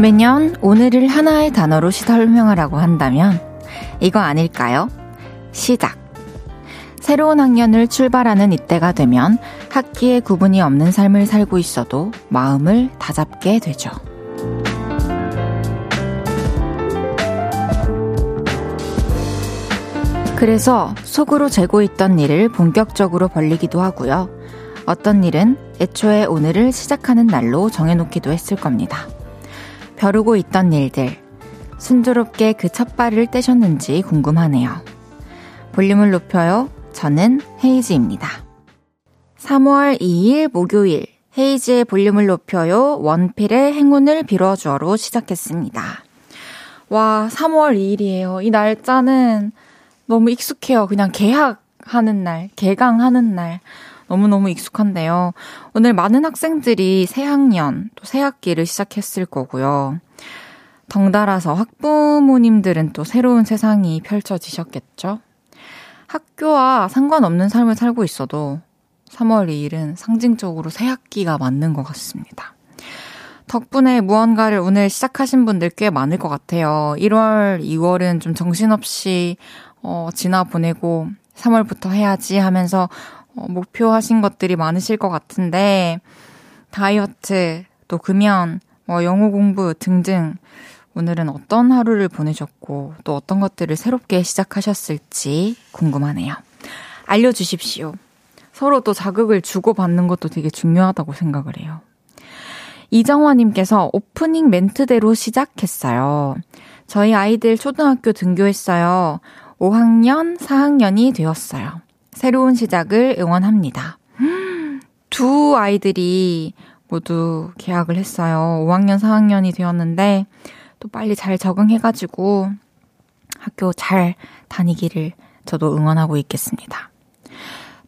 매년 오늘을 하나의 단어로 설명하라고 한다면 이거 아닐까요? 시작. 새로운 학년을 출발하는 이때가 되면 학기에 구분이 없는 삶을 살고 있어도 마음을 다잡게 되죠. 그래서 속으로 재고 있던 일을 본격적으로 벌리기도 하고요. 어떤 일은 애초에 오늘을 시작하는 날로 정해놓기도 했을 겁니다. 벼르고 있던 일들, 순조롭게 그 첫 발을 떼셨는지 궁금하네요. 볼륨을 높여요. 저는 헤이즈입니다. 3월 2일 목요일, 헤이즈의 볼륨을 높여요. 원필의 행운을 빌어주어로 시작했습니다. 와, 3월 2일이에요. 이 날짜는 너무 익숙해요. 그냥 개학하는 날, 개강하는 날. 너무너무 익숙한데요. 오늘 많은 학생들이 새학년, 또 새학기를 시작했을 거고요. 덩달아서 학부모님들은 또 새로운 세상이 펼쳐지셨겠죠? 학교와 상관없는 삶을 살고 있어도 3월 2일은 상징적으로 새학기가 맞는 것 같습니다. 덕분에 무언가를 오늘 시작하신 분들 꽤 많을 것 같아요. 1월, 2월은 좀 정신없이, 어, 지나 보내고 3월부터 해야지 하면서 어, 목표하신 것들이 많으실 것 같은데, 다이어트, 또 금연, 뭐 영어 공부 등등, 오늘은 어떤 하루를 보내셨고, 또 어떤 것들을 새롭게 시작하셨을지 궁금하네요. 알려주십시오. 서로 또 자극을 주고받는 것도 되게 중요하다고 생각을 해요. 이정화님께서 오프닝 멘트대로 시작했어요. 저희 아이들 초등학교 등교했어요. 5학년, 4학년이 되었어요. 새로운 시작을 응원합니다. 두 아이들이 모두 계약을 했어요. 5학년, 4학년이 되었는데 또 빨리 잘 적응해가지고 학교 잘 다니기를 저도 응원하고 있겠습니다.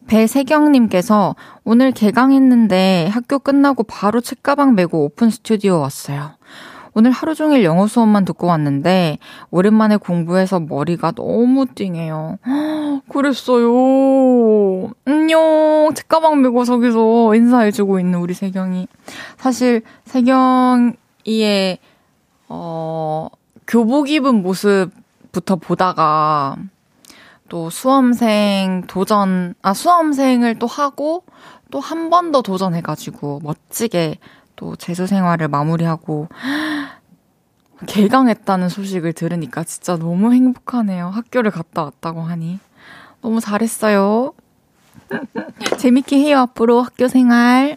배세경님께서 오늘 개강했는데 학교 끝나고 바로 책가방 메고 오픈 스튜디오 왔어요. 오늘 하루 종일 영어 수업만 듣고 왔는데 오랜만에 공부해서 머리가 너무 띵해요. 그랬어요. 안녕. 책가방 메고 저기서 인사해주고 있는 우리 세경이. 사실 세경이의 어 교복 입은 모습부터 보다가 또 수험생 도전, 아, 수험생을 또 하고 또 한 번 더 도전해가지고 멋지게 또 재수 생활을 마무리하고 개강했다는 소식을 들으니까 진짜 너무 행복하네요. 학교를 갔다 왔다고 하니. 너무 잘했어요. 재밌게 해요, 앞으로 학교 생활.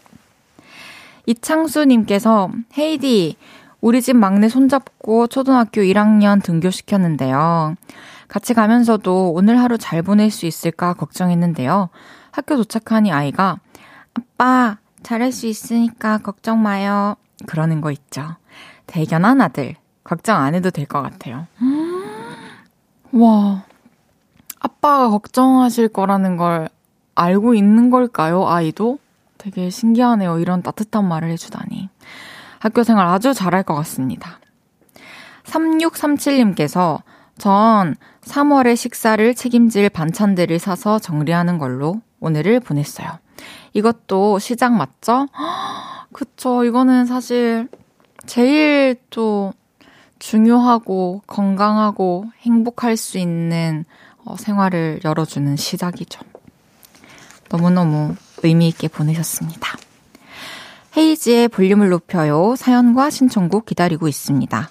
이창수님께서, 헤이디, 우리 집 막내 손잡고 초등학교 1학년 등교시켰는데요. 같이 가면서도 오늘 하루 잘 보낼 수 있을까 걱정했는데요. 학교 도착하니 아이가, 아빠, 잘할 수 있으니까 걱정 마요. 그러는 거 있죠. 대견한 아들. 걱정 안 해도 될 것 같아요. 와. 아빠가 걱정하실 거라는 걸 알고 있는 걸까요, 아이도? 되게 신기하네요. 이런 따뜻한 말을 해주다니. 학교 생활 아주 잘할 것 같습니다. 3637님께서 전 3월에 식사를 책임질 반찬들을 사서 정리하는 걸로 오늘을 보냈어요. 이것도 시작 맞죠? 그쵸. 이거는 사실 제일 또 중요하고 건강하고 행복할 수 있는 어, 생활을 열어주는 시작이죠. 너무너무 의미있게 보내셨습니다. 헤이지의 볼륨을 높여요. 사연과 신청곡 기다리고 있습니다.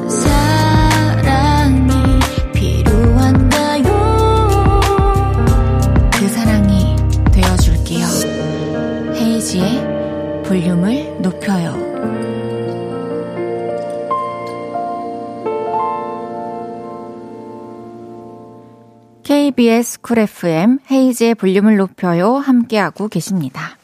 볼륨을 높여요. KBS Cool FM 헤이즈의 볼륨을 높여요 함께하고 계십니다.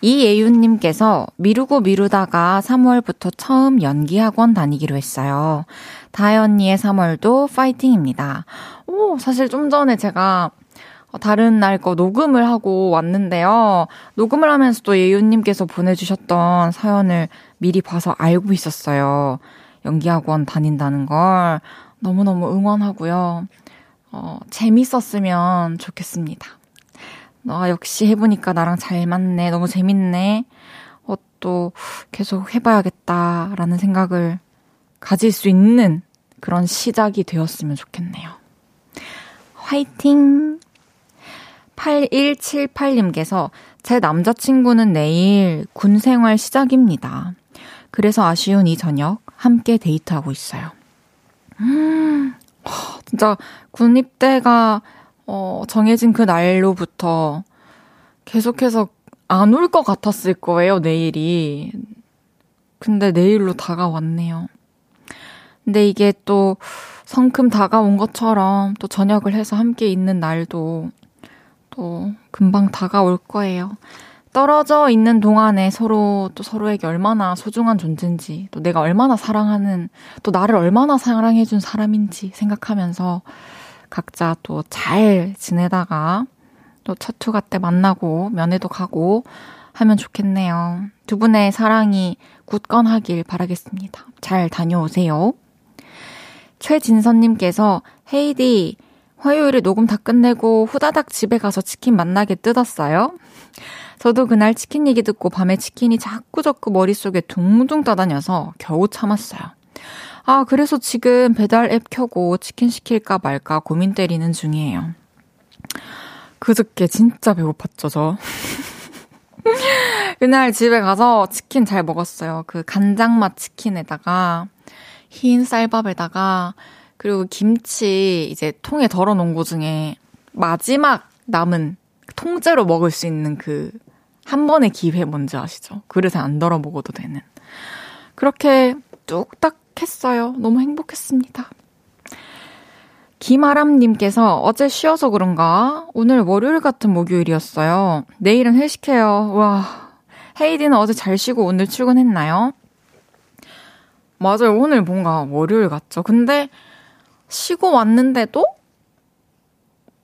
이예윤님께서 미루고 미루다가 3월부터 처음 연기학원 다니기로 했어요. 다혜 언니의 3월도 파이팅입니다. 오, 사실 좀 전에 제가 다른 날 거 녹음을 하고 왔는데요. 녹음을 하면서 또 예윤님께서 보내주셨던 사연을 미리 봐서 알고 있었어요. 연기학원 다닌다는 걸 너무너무 응원하고요. 어, 재밌었으면 좋겠습니다. 아, 역시 해보니까 나랑 잘 맞네. 너무 재밌네. 어, 또 계속 해봐야겠다라는 생각을 가질 수 있는 그런 시작이 되었으면 좋겠네요. 화이팅! 8178님께서 제 남자친구는 내일 군 생활 시작입니다. 그래서 아쉬운 이 저녁 함께 데이트하고 있어요. 음, 진짜 군 입대가 어, 정해진 그 날로부터 계속해서 안 올 것 같았을 거예요, 내일이. 근데 내일로 다가왔네요. 근데 이게 또 성큼 다가온 것처럼 또 저녁을 해서 함께 있는 날도 또 금방 다가올 거예요. 떨어져 있는 동안에 서로 또 서로에게 얼마나 소중한 존재인지, 또 내가 얼마나 사랑하는, 또 나를 얼마나 사랑해준 사람인지 생각하면서 각자 또 잘 지내다가 또첫 휴가 때 만나고 면회도 가고 하면 좋겠네요. 두 분의 사랑이 굳건하길 바라겠습니다. 잘 다녀오세요. 최진선님께서 헤이디 화요일에 녹음 다 끝내고 후다닥 집에 가서 치킨 만나게 뜯었어요. 저도 그날 치킨 얘기 듣고 밤에 치킨이 자꾸 자꾸 머릿속에 둥둥 떠다녀서 겨우 참았어요. 아, 그래서 지금 배달 앱 켜고 치킨 시킬까 말까 고민 때리는 중이에요. 그저께 진짜 배고팠죠, 저. 그날 집에 가서 치킨 잘 먹었어요. 그 간장맛 치킨에다가 흰 쌀밥에다가 그리고 김치 이제 통에 덜어 놓은 거 중에 마지막 남은 통째로 먹을 수 있는 그 한 번의 기회 뭔지 아시죠? 그릇에 안 덜어 먹어도 되는. 그렇게 뚝딱 했어요. 너무 행복했습니다. 김아람님께서 어제 쉬어서 그런가? 오늘 월요일 같은 목요일이었어요. 내일은 회식해요. 와. 헤이디는 어제 잘 쉬고 오늘 출근했나요? 맞아요. 오늘 뭔가 월요일 같죠. 근데 쉬고 왔는데도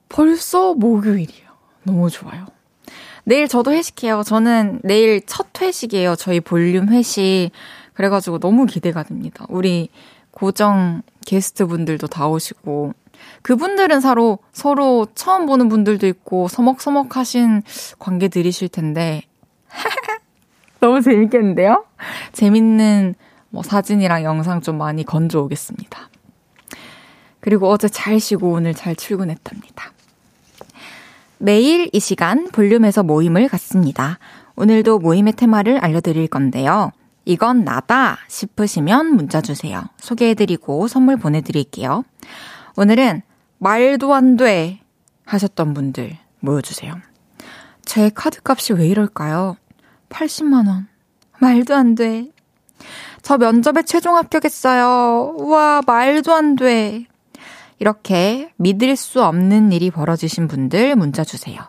벌써 목요일이에요. 너무 좋아요. 내일 저도 회식해요. 저는 내일 첫 회식이에요. 저희 볼륨 회식. 그래가지고 너무 기대가 됩니다. 우리 고정 게스트 분들도 다 오시고. 그분들은 서로, 서로 처음 보는 분들도 있고, 서먹서먹 하신 관계들이실 텐데. 너무 재밌겠는데요? 재밌는 뭐 사진이랑 영상 좀 많이 건져 오겠습니다. 그리고 어제 잘 쉬고 오늘 잘 출근했답니다. 매일 이 시간 볼륨에서 모임을 갖습니다. 오늘도 모임의 테마를 알려드릴 건데요. 이건 나다 싶으시면 문자 주세요. 소개해드리고 선물 보내드릴게요. 오늘은 말도 안 돼 하셨던 분들 모여주세요. 제 카드 값이 왜 이럴까요? 80만원. 말도 안 돼. 저 면접에 최종 합격했어요. 우와, 말도 안 돼. 이렇게 믿을 수 없는 일이 벌어지신 분들 문자 주세요.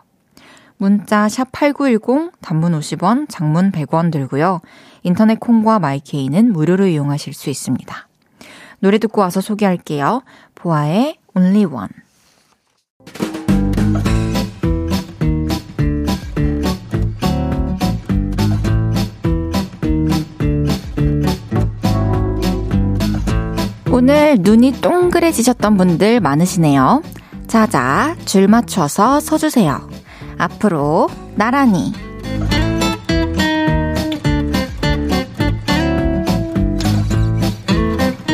문자 샵 8910 단문 50원, 장문 100원 들고요. 인터넷 콩과 마이케이는 무료로 이용하실 수 있습니다. 노래 듣고 와서 소개할게요. 보아의 Only One. 오늘 눈이 동그래지셨던 분들 많으시네요. 자자, 줄 맞춰서 서주세요. 앞으로 나란히.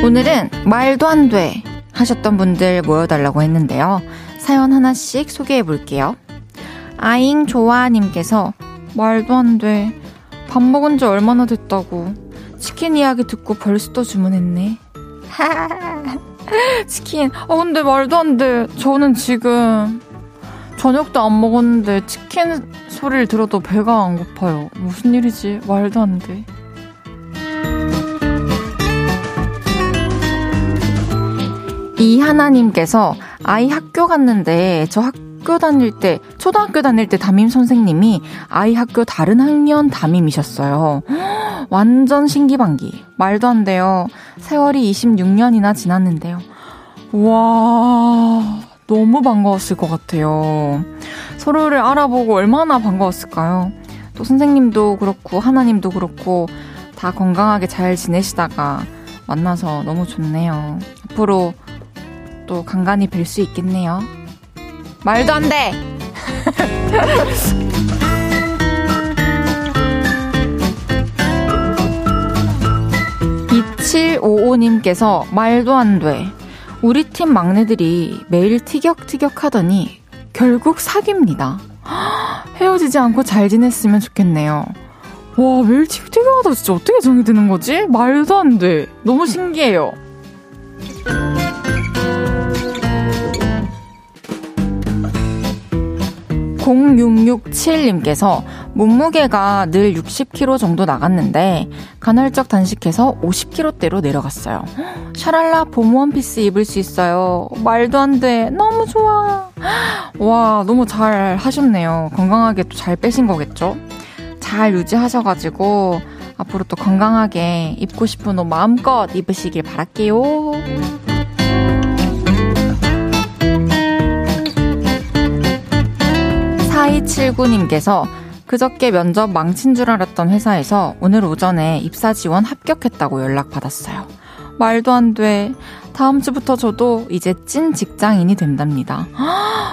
오늘은 말도 안 돼 하셨던 분들 모여달라고 했는데요. 사연 하나씩 소개해 볼게요. 아잉 조아님께서 말도 안 돼. 밥 먹은 지 얼마나 됐다고. 치킨 이야기 듣고 벌써 주문했네. 치킨. 아, 근데 말도 안 돼. 저는 지금 저녁도 안 먹었는데 치킨 소리를 들어도 배가 안 고파요. 무슨 일이지? 말도 안 돼. 이 하나님께서 아이 학교 갔는데 저 학, 학교 다닐 때, 초등학교 다닐 때 담임 선생님이 아이 학교 다른 학년 담임이셨어요. 완전 신기반기. 말도 안 돼요. 세월이 26년이나 지났는데요. 와, 너무 반가웠을 것 같아요. 서로를 알아보고 얼마나 반가웠을까요? 또 선생님도 그렇고, 하나님도 그렇고, 다 건강하게 잘 지내시다가 만나서 너무 좋네요. 앞으로 또 간간히 뵐 수 있겠네요. 말도 안 돼! 2755님께서 말도 안 돼. 우리 팀 막내들이 매일 티격티격 하더니 결국 사깁니다. 헤어지지 않고 잘 지냈으면 좋겠네요. 와, 매일 티격티격 하다 진짜 어떻게 정이 드는 거지? 말도 안 돼. 너무 신기해요. 0667님께서 몸무게가 늘 60kg 정도 나갔는데 간헐적 단식해서 50kg대로 내려갔어요. 샤랄라 봄 원피스 입을 수 있어요. 말도 안 돼. 너무 좋아. 와, 너무 잘 하셨네요. 건강하게 또 잘 빼신 거겠죠? 잘 유지하셔가지고 앞으로 또 건강하게 입고 싶은 옷 마음껏 입으시길 바랄게요. 4279님께서 그저께 면접 망친 줄 알았던 회사에서 오늘 오전에 입사 지원 합격했다고 연락받았어요. 말도 안 돼. 다음 주부터 저도 이제 찐 직장인이 된답니다.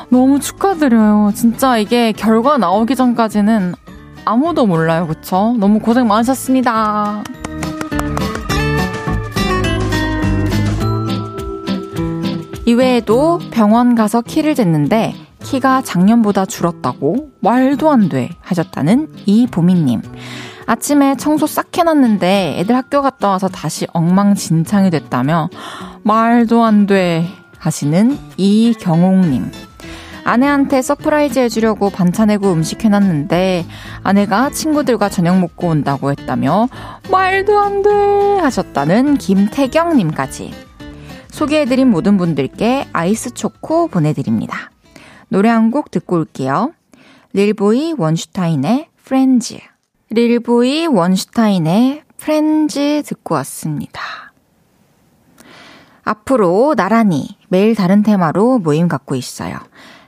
너무 축하드려요. 진짜 이게 결과 나오기 전까지는 아무도 몰라요. 그쵸? 너무 고생 많으셨습니다. 이외에도 병원 가서 키를 쟀는데 키가 작년보다 줄었다고 말도 안 돼 하셨다는 이보미님. 아침에 청소 싹 해놨는데 애들 학교 갔다 와서 다시 엉망진창이 됐다며 말도 안 돼 하시는 이경옥님. 아내한테 surprise 해주려고 반차 내고 음식 해놨는데 아내가 친구들과 저녁 먹고 온다고 했다며 말도 안 돼 하셨다는 김태경님까지. 소개해드린 모든 분들께 아이스 초코 보내드립니다. 노래 한 곡 듣고 올게요. 릴보이 원슈타인의 Friends. 릴보이 원슈타인의 Friends 듣고 왔습니다. 앞으로 나란히 매일 다른 테마로 모임 갖고 있어요.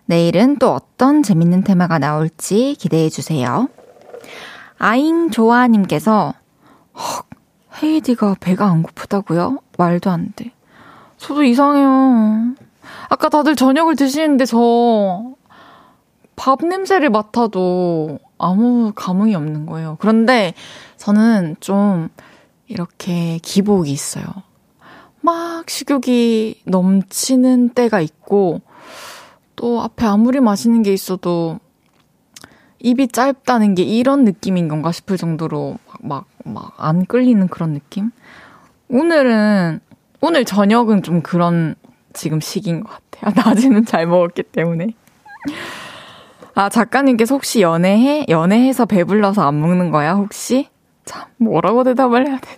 내일은 또 어떤 재밌는 테마가 나올지 기대해 주세요. 아잉 조아님께서 헉, 헤이디가 배가 안 고프다고요? 말도 안 돼. 저도 이상해요. 아까 다들 저녁을 드시는데 저 밥 냄새를 맡아도 아무 감흥이 없는 거예요. 그런데 저는 좀 이렇게 기복이 있어요. 막 식욕이 넘치는 때가 있고 또 앞에 아무리 맛있는 게 있어도 입이 짧다는 게 이런 느낌인 건가 싶을 정도로 막, 막, 안 끌리는 그런 느낌? 오늘은, 오늘 저녁은 좀 그런 지금 시기인 것 같아요. 낮에는 잘 먹었기 때문에. 아, 작가님께서 혹시 연애해? 연애해서 배불러서 안 먹는 거야, 혹시? 참, 뭐라고 대답을 해야 돼?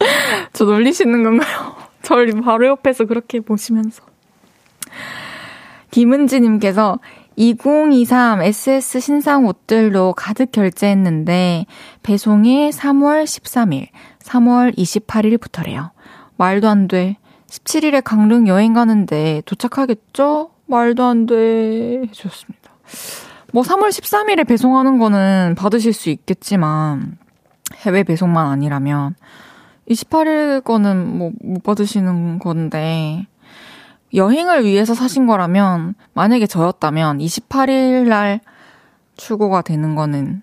저 놀리시는 건가요? 저를 바로 옆에서 그렇게 보시면서. 김은지님께서 2023 SS 신상 옷들로 가득 결제했는데 배송이 3월 13일, 3월 28일부터래요. 말도 안 돼. 17일에 강릉 여행 가는데 도착하겠죠? 말도 안 돼. 해주셨습니다. 뭐 3월 13일에 배송하는 거는 받으실 수 있겠지만 해외 배송만 아니라면 28일 거는 뭐 못 받으시는 건데 여행을 위해서 사신 거라면 만약에 저였다면 28일 날 출고가 되는 거는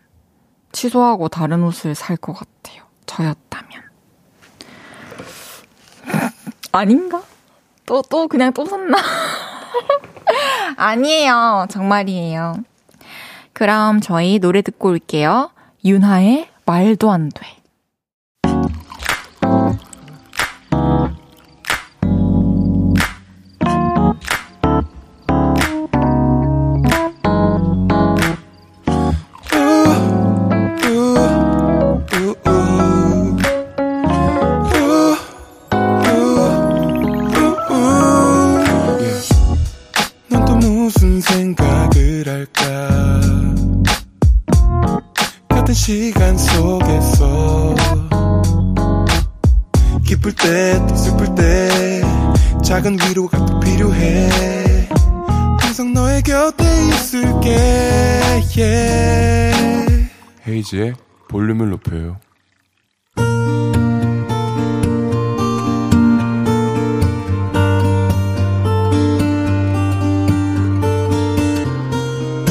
취소하고 다른 옷을 살 것 같아요. 저였다면. 아닌가? 또, 또, 그냥 또 샀나? 아니에요. 정말이에요. 그럼 저희 노래 듣고 올게요. 윤하의 말도 안 돼. 헤이지의 볼륨을 높여요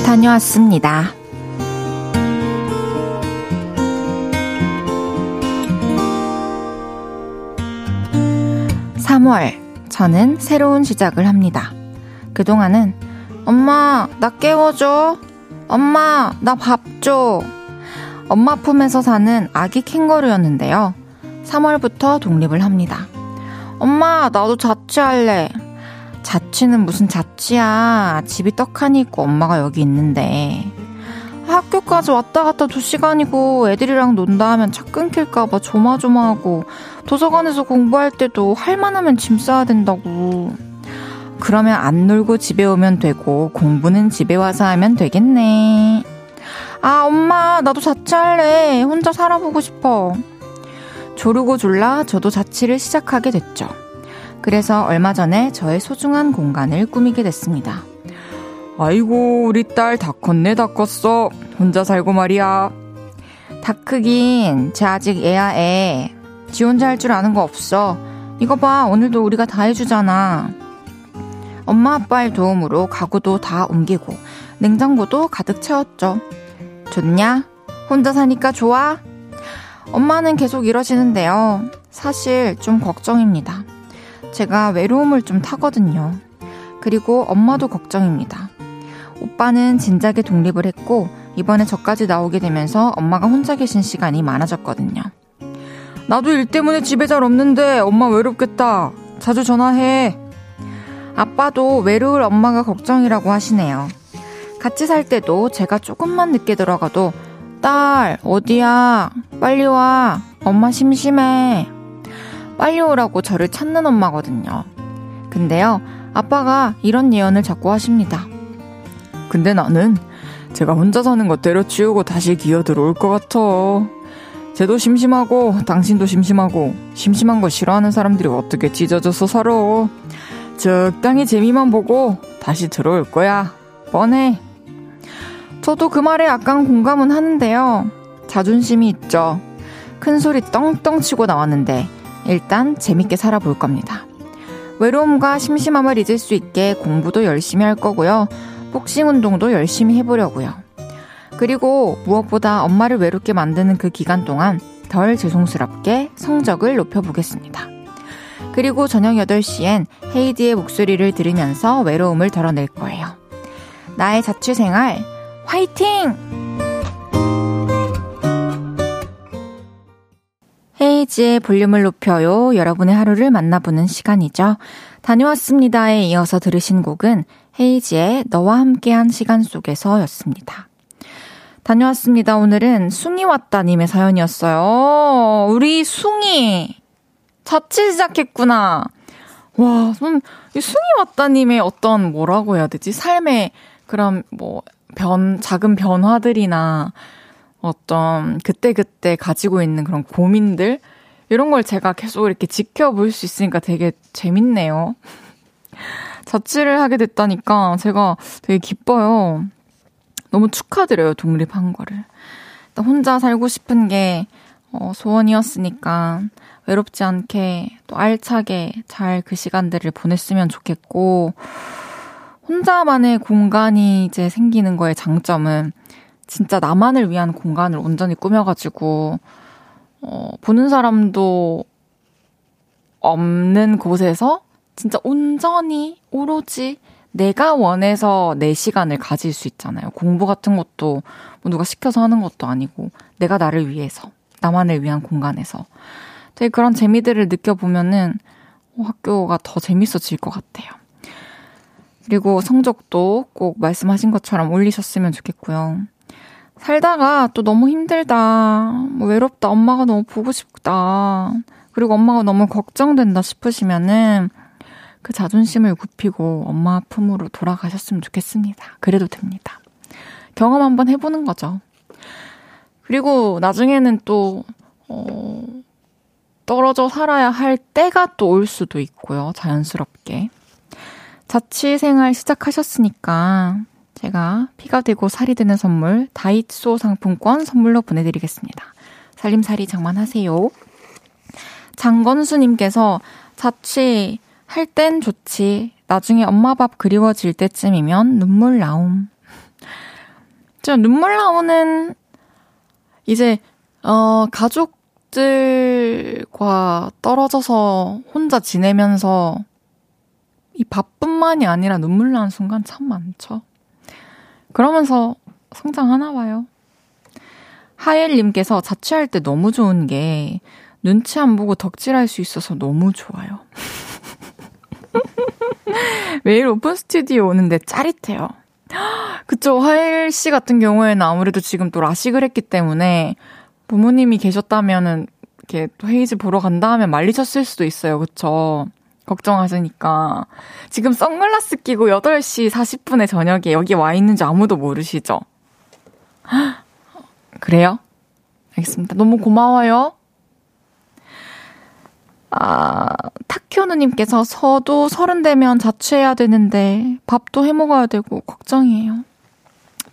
다녀왔습니다. 3월, 저는 새로운 시작을 합니다. 그동안은, 엄마, 나 깨워줘. 엄마, 나 밥 줘. 엄마 품에서 사는 아기 캥거루였는데요. 3월부터 독립을 합니다. 엄마, 나도 자취할래. 자취는 무슨 자취야. 집이 떡하니 있고 엄마가 여기 있는데. 학교까지 왔다 갔다 두 시간이고 애들이랑 논다 하면 차 끊길까봐 조마조마하고 도서관에서 공부할 때도 할만하면 짐 싸야 된다고. 그러면 안 놀고 집에 오면 되고 공부는 집에 와서 하면 되겠네. 아, 엄마, 나도 자취할래. 혼자 살아보고 싶어. 조르고 졸라 저도 자취를 시작하게 됐죠. 그래서 얼마 전에 저의 소중한 공간을 꾸미게 됐습니다. 아이고, 우리 딸 다 컸네, 다 컸어. 혼자 살고 말이야. 다 크긴, 쟤 아직 애야, 애. 지 혼자 할 줄 아는 거 없어. 이거 봐, 오늘도 우리가 다 해주잖아. 엄마 아빠의 도움으로 가구도 다 옮기고, 냉장고도 가득 채웠죠. 좋냐? 혼자 사니까 좋아? 엄마는 계속 이러시는데요. 사실 좀 걱정입니다. 제가 외로움을 좀 타거든요. 그리고 엄마도 걱정입니다. 오빠는 진작에 독립을 했고, 이번에 저까지 나오게 되면서 엄마가 혼자 계신 시간이 많아졌거든요. 나도 일 때문에 집에 잘 없는데 엄마 외롭겠다. 자주 전화해. 아빠도 외로울 엄마가 걱정이라고 하시네요. 같이 살 때도 제가 조금만 늦게 들어가도 딸, 어디야? 빨리 와. 엄마 심심해. 빨리 오라고 저를 찾는 엄마거든요. 근데요, 아빠가 이런 예언을 자꾸 하십니다. 근데 나는 제가 혼자 사는 거 때려치우고 다시 기어 들어올 것 같아. 쟤도 심심하고 당신도 심심하고 심심한 거 싫어하는 들람들이 어떻게 찢어져서 살아. 적당히 재미만 보고 다시 들어올 거야. 뻔해. 저도 그 말에 약간 공감은 하는데요. 자존심이 있죠. 큰 소리 떵떵 치고 나왔는데 일단 재밌게 살아볼 겁니다. 외로움과 심심함을 잊을 수 있게 공부도 열심히 할 거고요. 복싱 운동도 열심히 해보려고요. 그리고 무엇보다 엄마를 외롭게 만드는 그 기간 동안 덜 죄송스럽게 성적을 높여보겠습니다. 그리고 저녁 8시엔 헤이디의 목소리를 들으면서 외로움을 덜어낼 거예요. 나의 자취생활, 화이팅! 헤이지의 볼륨을 높여요. 여러분의 하루를 만나보는 시간이죠. 다녀왔습니다에 이어서 들으신 곡은 헤이지의 너와 함께한 시간 속에서 였습니다. 다녀왔습니다. 오늘은 숭이 왔다님의 사연이었어요. 우리 숭이 자취 시작했구나. 와, 이 숭이 왔다님의 어떤 뭐라고 해야 되지? 삶의 그런 뭐 변, 작은 변화들이나 어떤 그때그때 가지고 있는 그런 고민들 이런 걸 제가 계속 이렇게 지켜볼 수 있으니까 되게 재밌네요. 자취를 하게 됐다니까 제가 되게 기뻐요. 너무 축하드려요, 독립한 거를. 혼자 살고 싶은 게 어, 소원이었으니까 외롭지 않게 또 알차게 잘 그 시간들을 보냈으면 좋겠고, 혼자만의 공간이 이제 생기는 거의 장점은 진짜 나만을 위한 공간을 온전히 꾸며가지고, 어, 보는 사람도 없는 곳에서 진짜 온전히 오로지 내가 원해서 내 시간을 가질 수 있잖아요. 공부 같은 것도 뭐 누가 시켜서 하는 것도 아니고 내가 나를 위해서 나만을 위한 공간에서 되게 그런 재미들을 느껴보면은 학교가 더 재밌어질 것 같아요. 그리고 성적도 꼭 말씀하신 것처럼 올리셨으면 좋겠고요. 살다가 또 너무 힘들다, 뭐 외롭다, 엄마가 너무 보고 싶다, 그리고 엄마가 너무 걱정된다 싶으시면은 그 자존심을 굽히고 엄마 품으로 돌아가셨으면 좋겠습니다. 그래도 됩니다. 경험 한번 해보는 거죠. 그리고 나중에는 또, 어, 떨어져 살아야 할 때가 또 올 수도 있고요. 자연스럽게. 자취 생활 시작하셨으니까 제가 피가 되고 살이 되는 선물 다이소 상품권 선물로 보내드리겠습니다. 살림살이 장만하세요. 장건수님께서 자취 할 땐 좋지. 나중에 엄마 밥 그리워질 때쯤이면 눈물 나옴. 저 눈물 나오는 이제 어 가족들과 떨어져서 혼자 지내면서 이 밥뿐만이 아니라 눈물 나는 순간 참 많죠. 그러면서 성장하나 봐요. 하엘님께서 자취할 때 너무 좋은 게 눈치 안 보고 덕질할 수 있어서 너무 좋아요. 매일 오픈 스튜디오 오는데 짜릿해요. 그쵸. 하일 씨 같은 경우에는 아무래도 지금 또 라식을 했기 때문에 부모님이 계셨다면은 이렇게 또 헤이즈 보러 간다 하면 말리셨을 수도 있어요. 그쵸. 걱정하시니까. 지금 선글라스 끼고 8시 40분에 저녁에 여기 와 있는지 아무도 모르시죠? 그래요? 알겠습니다. 너무 고마워요. 아, 타키오누님께서 서도 서른 되면 자취해야 되는데 밥도 해 먹어야 되고 걱정이에요.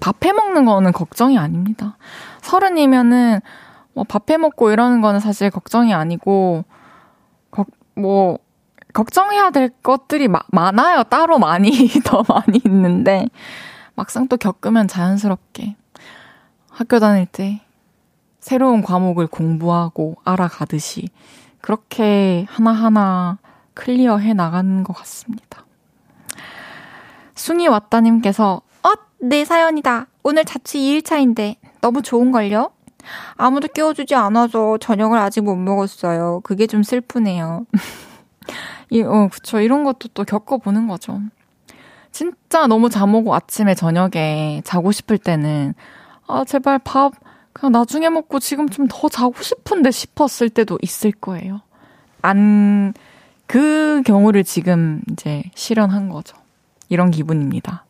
밥 해 먹는 거는 걱정이 아닙니다. 서른이면은 뭐 밥 해 먹고 이러는 거는 사실 걱정이 아니고 거, 뭐 걱정해야 될 것들이 마, 많아요. 따로 많이 더 많이 있는데 막상 또 겪으면 자연스럽게 학교 다닐 때 새로운 과목을 공부하고 알아가듯이 그렇게 하나하나 클리어해 나가는 것 같습니다. 숭이 왔다님께서 어, 내 사연이다. 오늘 자취 2일차인데 너무 좋은걸요? 아무도 깨워주지 않아서 저녁을 아직 못 먹었어요. 그게 좀 슬프네요. 이, 어, 그쵸. 이런 것도 또 겪어보는 거죠. 진짜 너무 잠 오고 아침에 저녁에 자고 싶을 때는, 아, 제발 밥, 그냥 나중에 먹고 지금 좀 더 자고 싶은데 싶었을 때도 있을 거예요. 안, 그 경우를 지금 이제 실현한 거죠. 이런 기분입니다.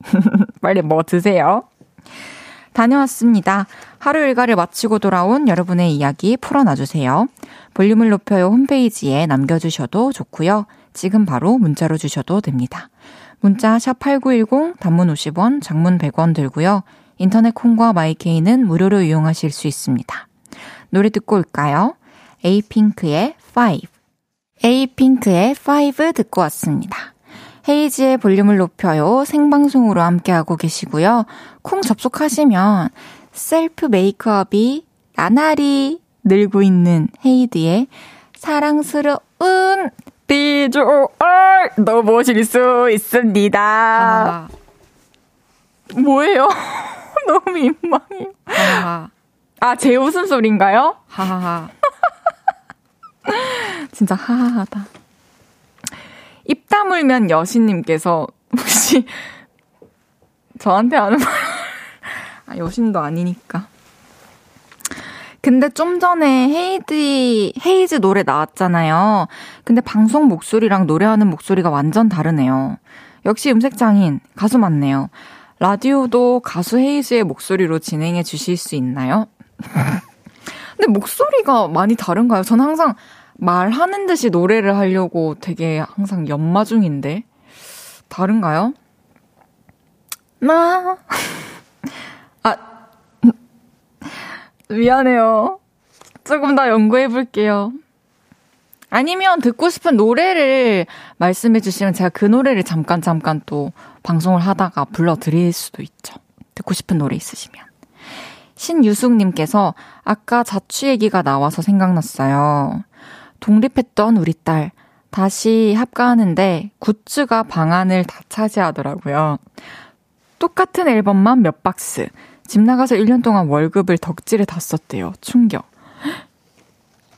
빨리 뭐 드세요. 다녀왔습니다. 하루 일과를 마치고 돌아온 여러분의 이야기 풀어놔주세요. 볼륨을 높여요 홈페이지에 남겨주셔도 좋고요. 지금 바로 문자로 주셔도 됩니다. 문자 샵8910 단문 50원, 장문 100원 들고요. 인터넷 콩과 마이케이는 무료로 이용하실 수 있습니다. 노래 듣고 올까요? 에이핑크의 5. 에이핑크의 5 듣고 왔습니다. 헤이지의 볼륨을 높여요. 생방송으로 함께하고 계시고요. 콩 접속하시면 셀프 메이크업이 나날이 늘고 있는 헤이드의 사랑스러운 비주얼 넣어보실 수 있습니다. 아. 뭐예요? 너무 민망해요. 아, 제 웃음소리인가요? 하하하. 진짜 하하하다. 입 다물면 여신님께서 혹시 저한테 하는 말, 아, 여신도 아니니까. 근데 좀 전에 헤이드, 헤이즈 노래 나왔잖아요. 근데 방송 목소리랑 노래하는 목소리가 완전 다르네요. 역시 음색 장인, 가수 맞네요. 라디오도 가수 헤이즈의 목소리로 진행해 주실 수 있나요? 근데 목소리가 많이 다른가요? 저는 항상 말하는 듯이 노래를 하려고 되게 항상 연마 중인데. 다른가요? 나. 아. 미안해요. 조금 더 연구해 볼게요. 아니면 듣고 싶은 노래를 말씀해 주시면 제가 그 노래를 잠깐 잠깐 또 방송을 하다가 불러 드릴 수도 있죠. 듣고 싶은 노래 있으시면. 신유숙님께서 아까 자취 얘기가 나와서 생각났어요. 독립했던 우리 딸 다시 합가하는데 굿즈가 방안을 다 차지하더라고요. 똑같은 앨범만 몇 박스. 집 나가서 1년 동안 월급을 덕질에 다 썼대요. 충격.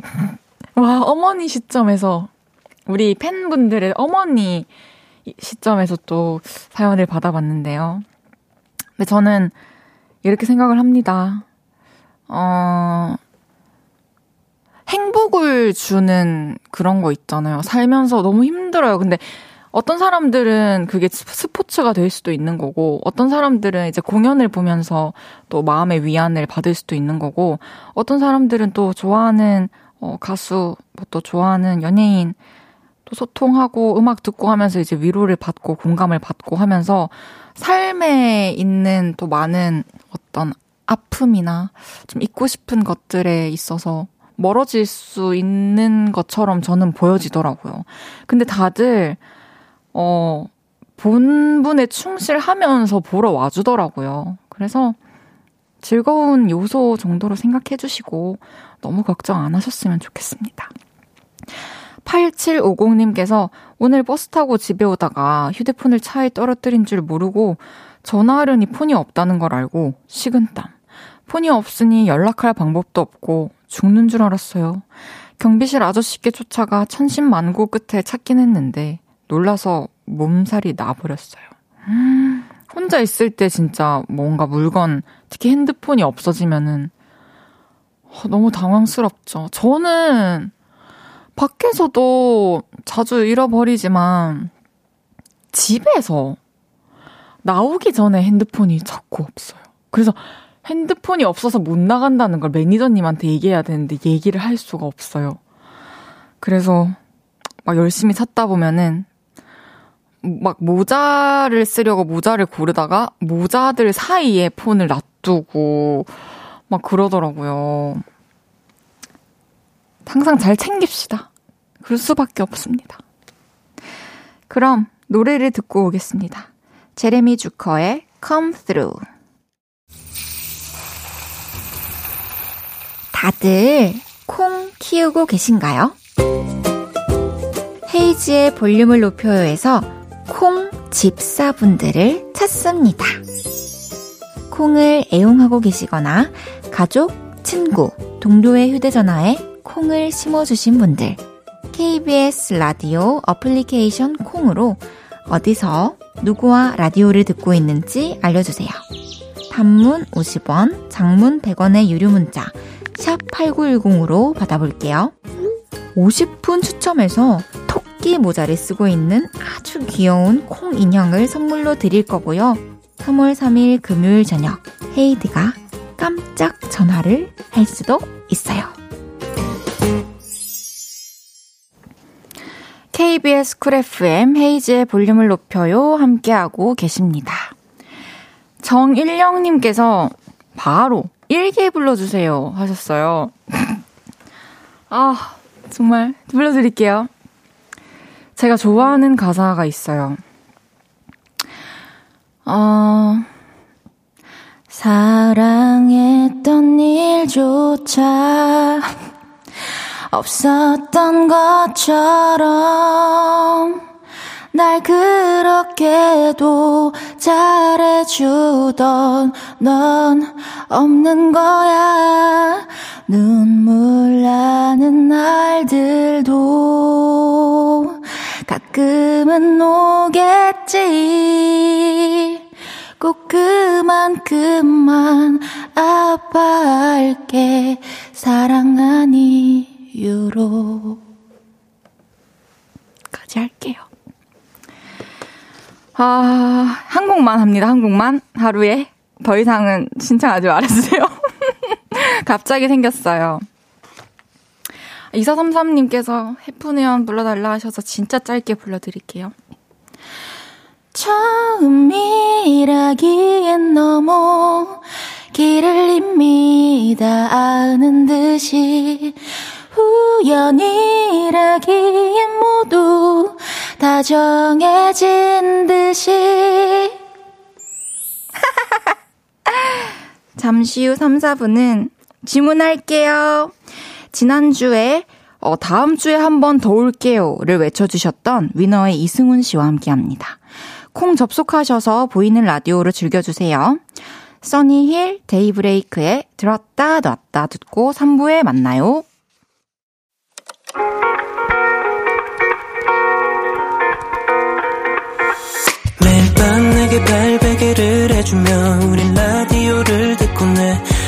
와, 어머니 시점에서 우리 팬분들의 어머니 시점에서 또 사연을 받아봤는데요. 근데 저는 이렇게 생각을 합니다. 어, 행복을 주는 그런 거 있잖아요. 살면서 너무 힘들어요. 근데 어떤 사람들은 그게 스포츠가 될 수도 있는 거고, 어떤 사람들은 이제 공연을 보면서 또 마음의 위안을 받을 수도 있는 거고, 어떤 사람들은 또 좋아하는 어, 가수, 뭐 또 좋아하는 연예인, 또 소통하고 음악 듣고 하면서 이제 위로를 받고 공감을 받고 하면서 삶에 있는 또 많은 어떤 아픔이나 좀 잊고 싶은 것들에 있어서 멀어질 수 있는 것처럼 저는 보여지더라고요. 근데 다들, 어, 본분에 충실하면서 보러 와주더라고요. 그래서 즐거운 요소 정도로 생각해 주시고 너무 걱정 안 하셨으면 좋겠습니다. 8750님께서 오늘 버스 타고 집에 오다가 휴대폰을 차에 떨어뜨린 줄 모르고 전화하려니 폰이 없다는 걸 알고 식은땀. 폰이 없으니 연락할 방법도 없고 죽는 줄 알았어요. 경비실 아저씨께 쫓아가 천신만고 끝에 찾긴 했는데 놀라서 몸살이 나버렸어요. 음, 혼자 있을 때 진짜 뭔가 물건, 특히 핸드폰이 없어지면은 어, 너무 당황스럽죠. 저는 밖에서도 자주 잃어버리지만 집에서 나오기 전에 핸드폰이 자꾸 없어요. 그래서 핸드폰이 없어서 못 나간다는 걸 매니저님한테 얘기해야 되는데 얘기를 할 수가 없어요. 그래서 막 열심히 찾다 보면은 막 모자를 쓰려고 모자를 고르다가 모자들 사이에 폰을 놔두고 막 그러더라고요. 항상 잘 챙깁시다. 그럴 수밖에 없습니다. 그럼 노래를 듣고 오겠습니다. 제레미 주커의 Come Through. 다들 콩 키우고 계신가요? 헤이지의 볼륨을 높여요에서 콩 집사분들을 찾습니다. 콩을 애용하고 계시거나 가족, 친구, 동료의 휴대전화에 콩을 심어주신 분들, KBS 라디오 어플리케이션 콩으로 어디서 누구와 라디오를 듣고 있는지 알려주세요. 단문 50원, 장문 100원의 유료 문자, 샵 8910으로 받아볼게요. 50분 추첨해서 토끼 모자를 쓰고 있는 아주 귀여운 콩 인형을 선물로 드릴 거고요. 3월 3일 금요일 저녁 헤이드가 깜짝 전화를 할 수도 있어요. KBS 쿨 FM 헤이즈의 볼륨을 높여요 함께하고 계십니다. 정일령님께서 바로 일기 불러주세요 하셨어요. 아 정말 불러드릴게요. 제가 좋아하는 가사가 있어요. 어, 사랑했던 일조차 없었던 것처럼 날 그렇게도 잘해주던 넌 없는 거야 눈물 나는 날들도 가끔은 오겠지 꼭 그만큼만 아파할게 사랑한 이유로 까지 할게요 아, 한 곡만 합니다. 한 곡만. 하루에. 더 이상은 신청하지 말아주세요. 갑자기 생겼어요. 2433님께서 해프네온 불러달라 하셔서 진짜 짧게 불러드릴게요. 처음이라기엔 너무 길을 이미 다 아는 듯이 우연이라기엔 모두 다 정해진 듯이 잠시 후 3, 4분은 질문할게요. 지난주에 어, 다음 주에 한 번 더 올게요를 외쳐주셨던 위너의 이승훈 씨와 함께 합니다. 콩 접속하셔서 보이는 라디오로 즐겨주세요. 써니힐 데이브레이크의 들었다 놨다 듣고 3부에 만나요. 매일 밤 내게 발베개를 해주며 우린 라디오를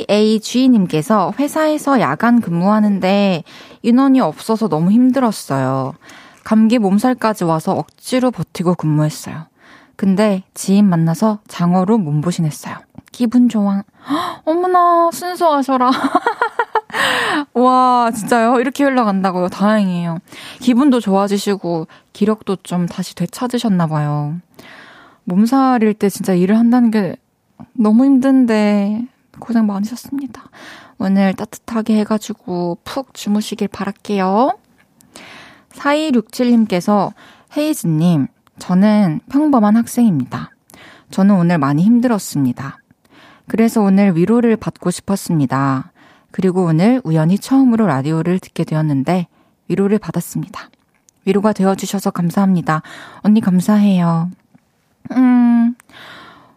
KKAG님께서 회사에서 야간 근무하는데 인원이 없어서 너무 힘들었어요. 감기 몸살까지 와서 억지로 버티고 근무했어요. 근데 지인 만나서 장어로 몸보신했어요. 기분 좋아. 어머나, 순수하셔라. 와, 진짜요? 이렇게 흘러간다고요? 다행이에요. 기분도 좋아지시고, 기력도 좀 다시 되찾으셨나봐요. 몸살일 때 진짜 일을 한다는 게 너무 힘든데, 고생 많으셨습니다. 오늘 따뜻하게 해가지고 푹 주무시길 바랄게요. 4267님께서, 헤이즈님, 저는 평범한 학생입니다. 저는 오늘 많이 힘들었습니다. 그래서 오늘 위로를 받고 싶었습니다. 그리고 오늘 우연히 처음으로 라디오를 듣게 되었는데 위로를 받았습니다. 위로가 되어주셔서 감사합니다. 언니 감사해요. 음,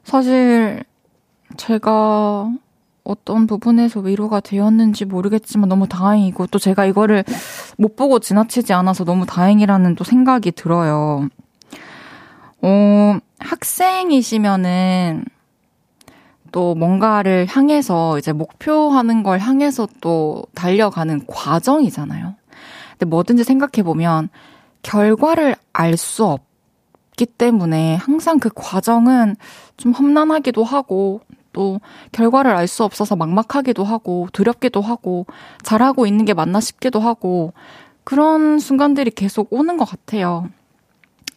사실 제가 어떤 부분에서 위로가 되었는지 모르겠지만 너무 다행이고 또 제가 이거를 못 보고 지나치지 않아서 너무 다행이라는 또 생각이 들어요. 어, 학생이시면은 또 뭔가를 향해서 이제 목표하는 걸 향해서 또 달려가는 과정이잖아요. 근데 뭐든지 생각해 보면 결과를 알 수 없기 때문에 항상 그 과정은 좀 험난하기도 하고 또 결과를 알 수 없어서 막막하기도 하고 두렵기도 하고 잘하고 있는 게 맞나 싶기도 하고 그런 순간들이 계속 오는 것 같아요.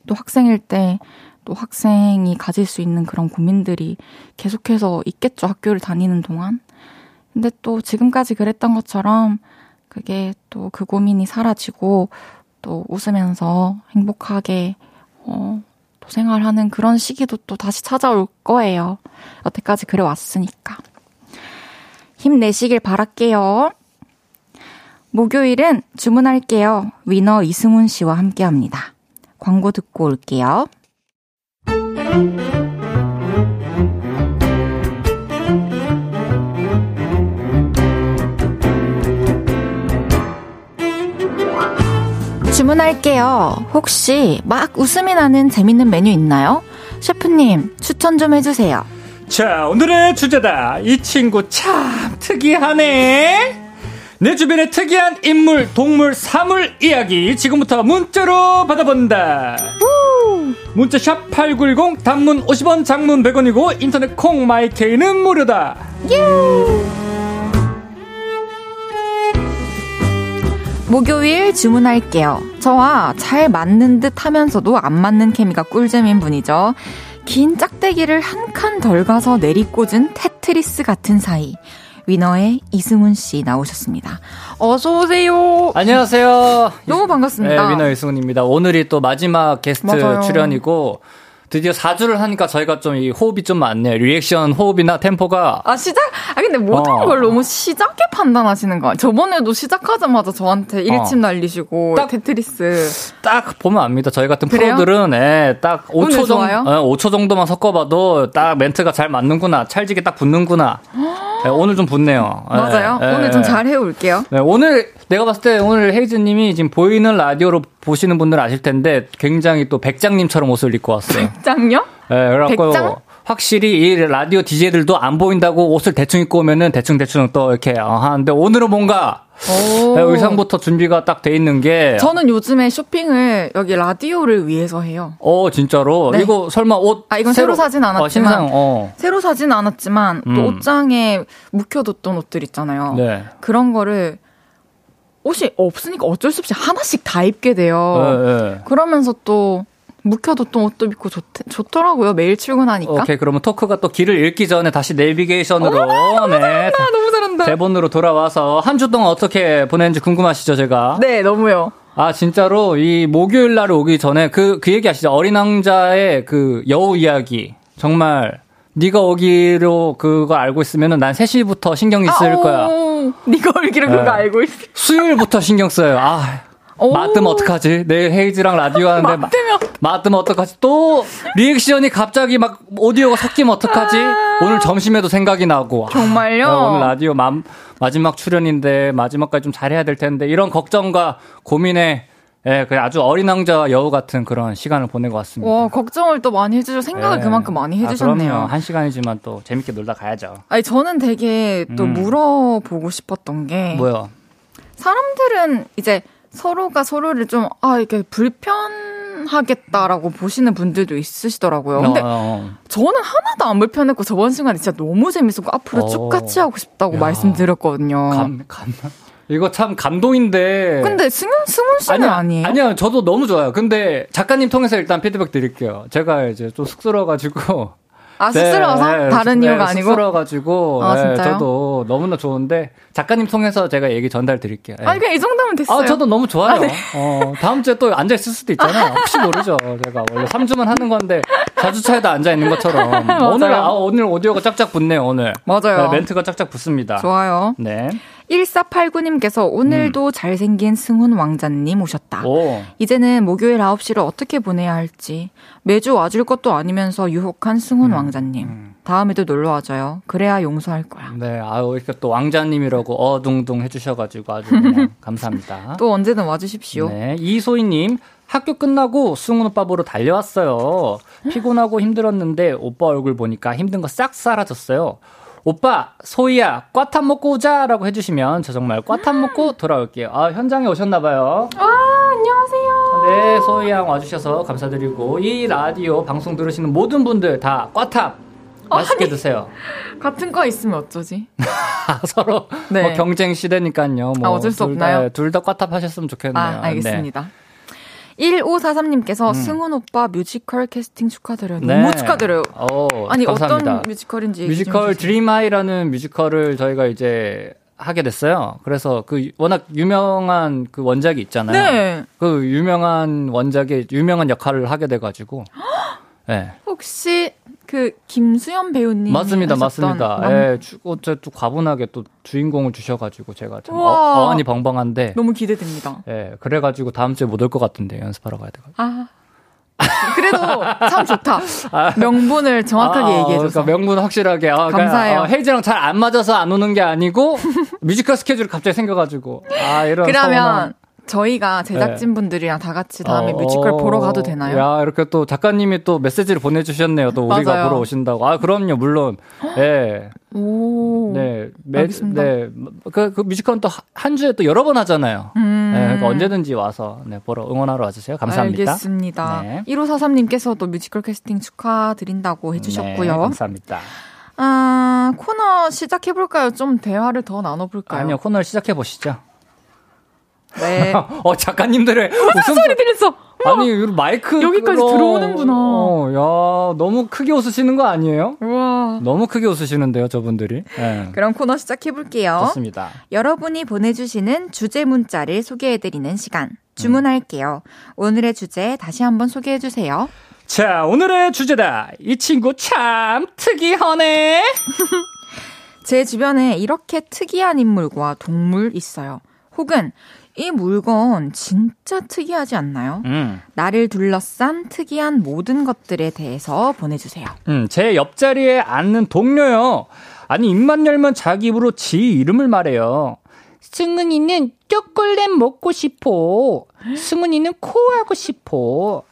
또 학생일 때 또 학생이 가질 수 있는 그런 고민들이 계속해서 있겠죠. 학교를 다니는 동안. 근데 또 지금까지 그랬던 것처럼 그게 또 그 고민이 사라지고 또 웃으면서 행복하게 어, 또 생활하는 그런 시기도 또 다시 찾아올 거예요. 여태까지 그래 왔으니까. 힘내시길 바랄게요. 목요일은 주문할게요. 위너 이승훈 씨와 함께 합니다. 광고 듣고 올게요. 주문할게요. 혹시 막 웃음이 나는 재밌는 메뉴 있나요? 셰프님, 추천 좀 해주세요. 자, 오늘의 주제다. 이 친구 참 특이하네. 내 주변의 특이한 인물, 동물, 사물 이야기 지금부터 문자로 받아본다. 문자 샵 8910 단문 50원 장문 100원이고 인터넷 콩 마이케이는 무료다. 목요일 주문할게요. 저와 잘 맞는 듯 하면서도 안 맞는 케미가 꿀잼인 분이죠. 긴 짝대기를 한 칸 덜 가서 내리꽂은 테트리스 같은 사이. 위너의 이승훈 씨 나오셨습니다. 어서 오세요. 안녕하세요. 너무 반갑습니다. 네, 위너 이승훈입니다. 오늘이 또 마지막 게스트 맞아요. 출연이고 드디어 4주를 하니까 저희가 좀 이 호흡이 좀 많네요. 리액션 호흡이나 템포가 아 시작? 아 근데 모든 어. 걸 너무 시작에 판단하시는 거야. 저번에도 시작하자마자 저한테 일침 날리시고 딱- 테트리스. 딱 보면 압니다. 저희 같은 그래요? 프로들은 예, 딱 오늘 5초 정도, 좋아요? 5초 정도만 섞어봐도 딱 멘트가 잘 맞는구나, 찰지게 딱 붙는구나. 예, 오늘 좀 붙네요. 예, 맞아요. 예. 오늘 좀 잘 해올게요. 네, 오늘 내가 봤을 때 오늘 헤이즈님이 지금 보이는 라디오로 보시는 분들은 아실 텐데 굉장히 또 백작님처럼 옷을 입고 왔어요. 진짜요? 예, 그래갖고 백장? 확실히 이 라디오 DJ들도 안 보인다고 옷을 대충 입고 오면은 대충 대충 또 이렇게 어, 하는데 오늘은 뭔가 오. 네, 의상부터 준비가 딱 돼 있는 게 저는 요즘에 쇼핑을 여기 라디오를 위해서 해요. 어 진짜로 네. 이거 설마 옷 아, 이건 새로 사진 않았지만. 어, 신상 어. 새로 사진 않았지만 또 음. 옷장에 묵혀뒀던 옷들 있잖아요. 네. 그런 거를 옷이 없으니까 어쩔 수 없이 하나씩 다 입게 돼요. 네, 네. 그러면서 또 묵혀뒀던 옷도 입고 좋, 좋더라고요. 매일 출근하니까. 오케이 그러면 토크가 또 길을 잃기 전에 다시 내비게이션으로 네, 아, 너무 잘한다. 대본으로 돌아와서 한 주 동안 어떻게 보냈는지 궁금하시죠 제가 네, 너무요. 아 진짜로 이 목요일 날 오기 전에 그 그 얘기 아시죠 어린 왕자의 그 여우 이야기 정말 네가 오기로 그거 알고 있으면은 난 3시부터 신경이 쓸 아, 거야 오, 네가 그거 네. 알고 있어. 수요일부터 신경 써요 아 오. 맞으면 어떡하지? 내일 헤이즈랑 라디오 하는데 맞으면 맞으면 어떡하지? 또 리액션이 갑자기 막 오디오가 섞이면 어떡하지? 아~ 오늘 점심에도 생각이 나고. 정말요? 아, 오늘 라디오 마, 마지막 출연인데 마지막까지 좀 잘해야 될 텐데 이런 걱정과 고민에 예, 그 아주 어린 왕자 여우 같은 그런 시간을 보내고 왔습니다. 와, 걱정을 또 많이 해주셔. 생각을 예. 그만큼 많이 아, 해주셨네요. 아, 한 시간이지만 또 재밌게 놀다 가야죠. 아니, 저는 되게 또 음. 물어보고 싶었던 게. 뭐요? 사람들은 이제 서로가 서로를 좀, 아, 이렇게 불편하겠다라고 보시는 분들도 있으시더라고요. 근데 어, 어. 저는 하나도 안 불편했고 저번 시간에 진짜 너무 재밌었고 앞으로 어. 쭉 같이 하고 싶다고 야. 말씀드렸거든요. 감, 감, 이거 참 감동인데. 근데 승훈, 승훈 씨는 아니야, 아니에요? 아니요, 저도 너무 좋아요. 근데 작가님 통해서 일단 피드백 드릴게요. 제가 이제 좀 쑥스러워가지고. 아, 쑥스러워서? 네, 다른 네, 이유가 아니고? 쑥스러워가지고. 아, 네, 저도 너무나 좋은데, 작가님 통해서 제가 얘기 전달 드릴게요. 네. 아니, 그냥 이 정도면 됐어요. 아, 저도 너무 좋아요. 아, 네. 어, 다음 주에 또 앉아 있을 수도 있잖아요. 혹시 모르죠. 제가 원래 3주만 하는 건데, 4주차에도 앉아 있는 것처럼. 오늘, 아, 오늘 오디오가 짝짝 붙네요, 오늘. 맞아요. 네, 멘트가 짝짝 붙습니다. 좋아요. 네. 1489님께서 오늘도 음. 잘생긴 승훈 왕자님 오셨다. 오. 이제는 목요일 9시를 어떻게 보내야 할지. 매주 와줄 것도 아니면서 유혹한 승훈 음. 왕자님. 음. 다음에도 놀러 와줘요. 그래야 용서할 거야. 네, 아유, 이렇게 또 왕자님이라고 어둥둥 해주셔가지고 아주 감사합니다. 또 언제든 와주십시오. 네, 이소희님. 학교 끝나고 승훈 오빠 보러 달려왔어요. 피곤하고 힘들었는데 오빠 얼굴 보니까 힘든 거 싹 사라졌어요. 오빠, 소희야, 꽈탄 먹고 오자 라고 해주시면 저 정말 꽈탄 먹고 돌아올게요. 아, 현장에 오셨나봐요. 아, 안녕하세요. 네, 소희 양 와주셔서 감사드리고, 이 라디오 방송 들으시는 모든 분들 다 꽈탑 어, 맛있게 아니, 드세요. 같은 거 있으면 어쩌지? 서로 네. 뭐 경쟁 시대니까요. 뭐 아, 어쩔 수 없나요? 둘다 꽈탑 하셨으면 좋겠네요. 아, 알겠습니다. 네. 1543님께서 음. 승훈 오빠 뮤지컬 캐스팅 축하드려요. 네. 너무 축하드려요. 오, 아니, 감사합니다. 어떤 뮤지컬인지. 뮤지컬 Dream High라는 뮤지컬을 저희가 이제 하게 됐어요. 그래서 그 워낙 유명한 그 원작이 있잖아요. 네. 그 유명한 원작의 유명한 역할을 하게 돼가지고. 네. 혹시 그 김수현 배우님 맞습니다, 맞습니다. 예, 어째 또 과분하게 또 주인공을 주셔가지고 제가 참 어안이 벙벙한데 너무 기대됩니다. 예, 그래가지고 다음 주에 못 올 것 같은데 연습하러 가야 돼가지고. 아. 그래도 참 좋다. 아. 명분을 정확하게 아, 얘기해줘서. 그러니까 명분 확실하게. 아, 그러니까 감사해요. 어, 헤이즈랑 잘 안 맞아서 안 오는 게 아니고 뮤지컬 스케줄이 갑자기 생겨가지고. 아 이런. 그러면 서운한. 저희가 제작진 분들이랑 다 같이 다음에 어, 뮤지컬 보러 가도 되나요? 야, 이렇게 또 작가님이 또 메시지를 보내주셨네요. 또 우리가 맞아요. 보러 오신다고. 아, 그럼요, 물론. 예. 네. 오. 네. 매, 알겠습니다. 네. 그, 그 뮤지컬은 또 한 주에 또 여러 번 하잖아요. 음. 네. 그러니까 언제든지 와서, 네, 보러 응원하러 와주세요. 감사합니다. 알겠습니다. 네. 1543님께서도 뮤지컬 캐스팅 축하드린다고 해주셨고요. 네, 감사합니다. 아, 코너 시작해볼까요? 좀 대화를 더 나눠볼까요? 아니요, 코너를 시작해보시죠. 네. 어, 작가님들의 웃음 소리 들렸어. 아니, 마이크 여기까지 어, 들어오는구나. 어, 야, 너무 크게 웃으시는 거 아니에요? 와. 너무 크게 웃으시는데요, 저분들이. 네. 그럼 코너 시작해 볼게요. 좋습니다. 여러분이 보내 주시는 주제 문자를 소개해 드리는 시간. 주문할게요. 음. 오늘의 주제 다시 한번 소개해 주세요. 자, 오늘의 주제다. 이 친구 참 특이하네. 제 주변에 이렇게 특이한 인물과 동물 있어요. 혹은 이 물건 진짜 특이하지 않나요? 음. 나를 둘러싼 특이한 모든 것들에 대해서 보내주세요. 음, 제 옆자리에 앉는 동료요. 아니, 입만 열면 자기 입으로 지 이름을 말해요. 승은이는 초콜릿 먹고 싶어. 승은이는 코 하고 싶어.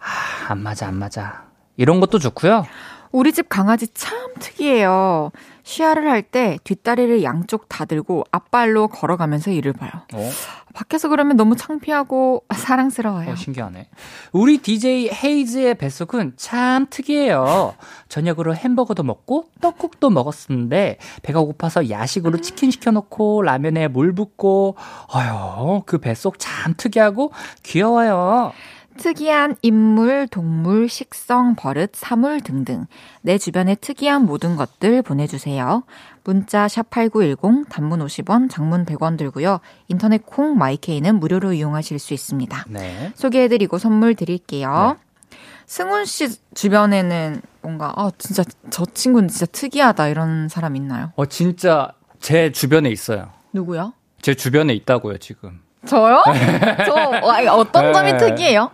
아, 안 맞아, 안 맞아. 이런 것도 좋고요. 우리 집 강아지 참 특이해요. 시야를 할 때 뒷다리를 양쪽 다 들고 앞발로 걸어가면서 일을 봐요. 어? 밖에서 그러면 너무 창피하고 사랑스러워요. 어, 신기하네. 우리 DJ 헤이즈의 뱃속은 참 특이해요. 저녁으로 햄버거도 먹고 떡국도 먹었었는데 배가 고파서 야식으로 치킨 시켜놓고 라면에 물 붓고 어휴 그 뱃속 참 특이하고 귀여워요. 특이한 인물, 동물, 식성, 버릇, 사물 등등 내 주변의 특이한 모든 것들 보내주세요. 문자 샵8910 단문 50원, 장문 100원 들고요. 인터넷 콩 마이케이는 무료로 이용하실 수 있습니다. 네. 소개해드리고 선물 드릴게요. 네. 승훈 씨 주변에는 뭔가 아 진짜 저 친구는 진짜 특이하다 이런 사람 있나요? 어 진짜 제 주변에 있어요. 누구요? 제 주변에 있다고요 지금. 저요? 저 아, 어떤 점이 네. 특이해요?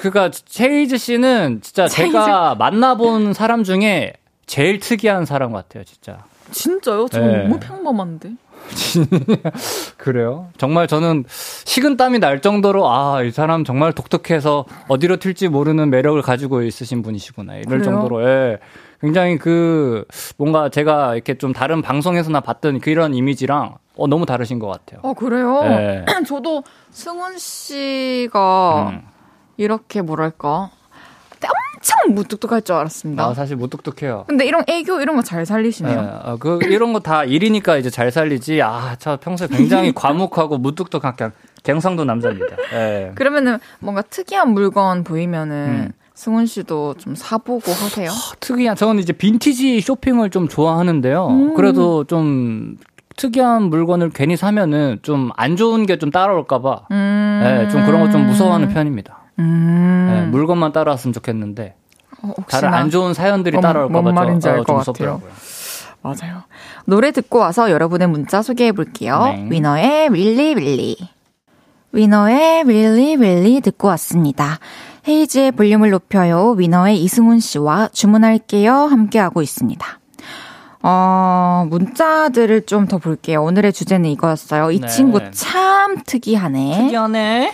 그니까 체이즈 씨는 진짜 제가 만나본 사람 중에 제일 특이한 사람 같아요, 진짜. 진짜요? 저 네. 너무 평범한데. 그래요? 정말 저는 식은땀이 날 정도로 아, 이 사람 정말 독특해서 어디로 튈지 모르는 매력을 가지고 있으신 분이시구나. 이럴 그래요? 정도로 예. 굉장히 그 뭔가 제가 이렇게 좀 다른 방송에서나 봤던 그런 이미지랑 어, 너무 다르신 것 같아요. 어 그래요? 네. 저도 승훈 씨가 음. 이렇게 뭐랄까 엄청 무뚝뚝할 줄 알았습니다. 아, 사실 무뚝뚝해요. 근데 이런 애교 이런 거 잘 살리시네요. 예, 어, 그 이런 거 다 일이니까 이제 잘 살리지. 아, 저 평소에 굉장히 과묵하고 무뚝뚝한 그냥 갱상도 남자입니다. 예. 그러면은 뭔가 특이한 물건 보이면은 음. 승훈 씨도 좀 사보고 하세요. 특이한 저는 이제 빈티지 쇼핑을 좀 좋아하는데요. 음. 그래도 좀 특이한 물건을 괜히 사면은 좀 안 좋은 게 좀 따라올까봐. 음. 예, 좀 그런 거 좀 무서워하는 편입니다. 음. 예, 물건만 따라왔으면 좋겠는데 어, 다른 안 좋은 사연들이 따라올까봐 뭔 좀, 말인지 알 어, 것 같아요. 무섭더라고요. 맞아요. 노래 듣고 와서 여러분의 문자 소개해 볼게요. 네. 위너의 윌리 윌리. 위너의 윌리 윌리 듣고 왔습니다. 헤이즈의 볼륨을 높여요. 위너의 이승훈 씨와 주문할게요. 함께하고 있습니다. 어, 문자들을 좀 더 볼게요. 오늘의 주제는 이거였어요. 이 네. 친구 참 특이하네. 특이하네.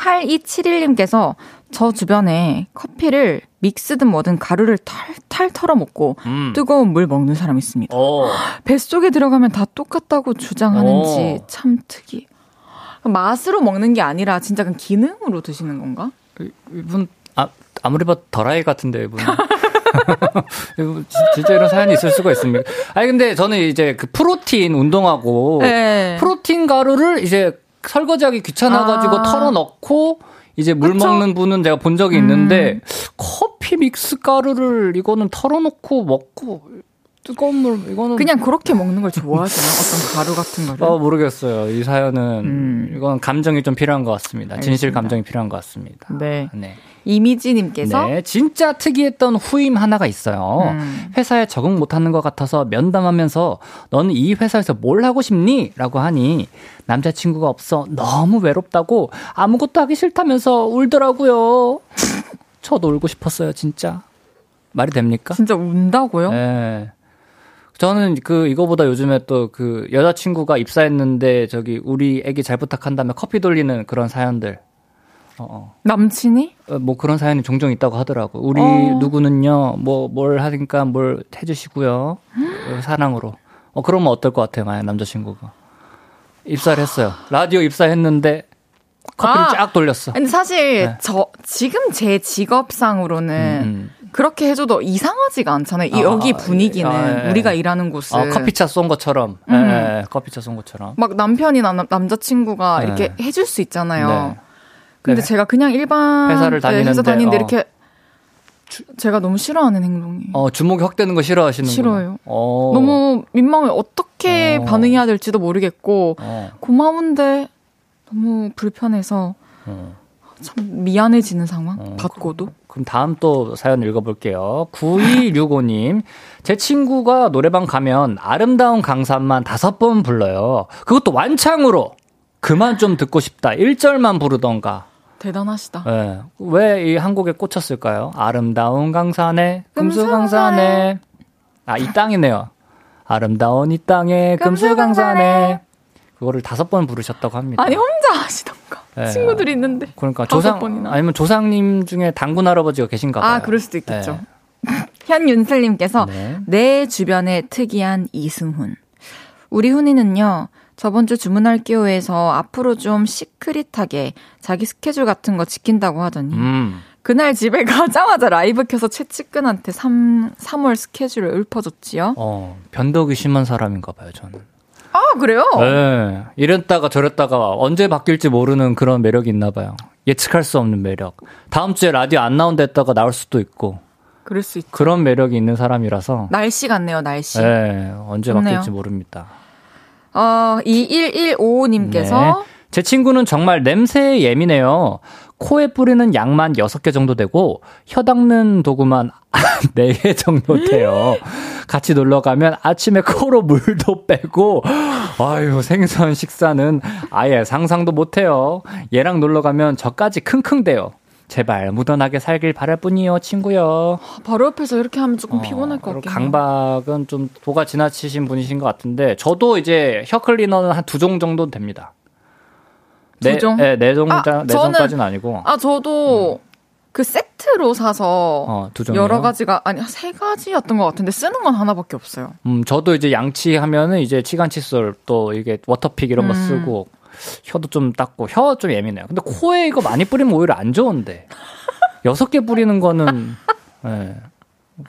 8271님께서 저 주변에 커피를 믹스든 뭐든 가루를 탈탈 털어 먹고 음. 뜨거운 물 먹는 사람이 있습니다. 어. 뱃속에 들어가면 다 똑같다고 주장하는지 오. 참 특이. 맛으로 먹는 게 아니라 진짜 그냥 기능으로 드시는 건가? 이분 아 아무리 봐도 더라이 같은데 이분. 진짜 이런 사연이 있을 수가 있습니다. 아니 근데 저는 이제 그 프로틴 운동하고 네. 프로틴 가루를 이제 설거지하기 귀찮아가지고 아. 털어넣고 이제 물 그쵸? 먹는 분은 제가 본 적이 있는데 커피 믹스 가루를 이거는 털어놓고 먹고 뜨거운 물 이거는 그냥 그렇게 먹는 걸 좋아하시나? 어떤 가루 같은 거를? 어 모르겠어요. 이 사연은 음. 이건 감정이 좀 필요한 것 같습니다. 진실 알겠습니다. 감정이 필요한 것 같습니다. 네. 네. 이미지님께서 네, 진짜 특이했던 후임 하나가 있어요. 음. 회사에 적응 못하는 것 같아서 면담하면서 너는 이 회사에서 뭘 하고 싶니? 라고 하니 남자친구가 없어 너무 외롭다고 아무것도 하기 싫다면서 울더라고요. 저도 울고 싶었어요, 진짜. 말이 됩니까? 진짜 운다고요? 네. 저는 그 이거보다 요즘에 또 그 여자친구가 입사했는데 저기 우리 애기 잘 부탁한다며 커피 돌리는 그런 사연들. 어, 어. 남친이? 어, 뭐 그런 사연이 종종 있다고 하더라고. 우리 어. 누구는요, 뭐 뭘 하니까 뭘 해주시고요. 어, 사랑으로. 어 그러면 어떨 것 같아요, 만약 남자친구가 입사를 했어요. 라디오 입사했는데 커피를 아. 쫙 돌렸어. 근데 사실 네. 저 지금 제 직업상으로는 음, 그렇게 해줘도 이상하지가 않잖아요. 이 아, 여기 아, 분위기는 아, 예. 우리가 일하는 곳은 어, 커피차 쏜 것처럼. 예, 음. 예, 커피차 쏜 것처럼. 막 남편이나 남- 남자친구가 네. 이렇게 해줄 수 있잖아요. 네. 근데 네. 제가 그냥 일반 회사를 네, 회사 다니는데, 다니는데 어. 이렇게 제가 너무 싫어하는 행동이 어 주먹이 확 되는 거 싫어하시는 싫어요. 어. 너무 민망해 어떻게 어. 반응해야 될지도 모르겠고 어. 고마운데 너무 불편해서 어. 참 미안해지는 상황 어, 받고도 그럼 다음 또 사연 읽어볼게요. 9265님. 제 친구가 노래방 가면 아름다운 강산만 다섯 번 불러요. 그것도 완창으로. 그만 좀 듣고 싶다. 1절만 부르던가. 대단하시다. 예. 왜이한 곡에 꽂혔을까요? 아름다운 강산에, 금수강산에. 아, 이 땅이네요. 아름다운 이 땅에, 금수강산에. 그거를 다섯 번 부르셨다고 합니다. 아니 혼자 하시던가 네. 친구들이 있는데 그러니까 조상, 번이나. 아니면 조상님 중에 당군 할아버지가 계신가 봐요. 아 그럴 수도 있겠죠. 네. 현윤슬님께서 네. 내 주변에 특이한 이승훈. 우리 훈이는요, 저번 주 주문할게요에서 앞으로 좀 시크릿하게 자기 스케줄 같은 거 지킨다고 하더니, 음. 그날 집에 가자마자 라이브 켜서 채찍근한테 3, 3월 스케줄을 읊어줬지요. 어, 변덕이 심한 사람인가 봐요, 저는. 아, 그래요? 네. 이랬다가 저랬다가 언제 바뀔지 모르는 그런 매력이 있나 봐요. 예측할 수 없는 매력. 다음 주에 라디오 안 나온다 했다가 나올 수도 있고. 그럴 수 있죠. 그런 매력이 있는 사람이라서. 날씨 같네요, 날씨. 네. 언제 좋네요. 바뀔지 모릅니다. 어, 21155님께서 네. 제 친구는 정말 냄새에 예민해요. 코에 뿌리는 약만 6개 정도 되고 혀 닦는 도구만 4개 정도 돼요. 같이 놀러 가면 아침에 코로 물도 빼고 아유 생선 식사는 아예 상상도 못 해요. 얘랑 놀러 가면 저까지 킁킁대요. 제발 무던하게 살길 바랄 뿐이요, 친구요. 바로 옆에서 이렇게 하면 조금 어, 피곤할 것 같긴 강박은 좀 도가 지나치신 분이신 것 같은데 저도 이제 혀 클리너는 한 두 종 정도 됩니다. 네, 종? 네, 네 종, 아, 네 종까지는 아니고. 아, 저도 음. 그 세트로 사서 어, 여러 가지가 아니 세 가지였던 것 같은데 쓰는 건 하나밖에 없어요. 음, 저도 이제 양치하면은 이제 치간 칫솔 또 이게 Waterpik 이런 거 음. 쓰고 혀도 좀 닦고 혀 좀 예민해요. 근데 코에 이거 많이 뿌리면 오히려 안 좋은데 여섯 개 뿌리는 거는 네.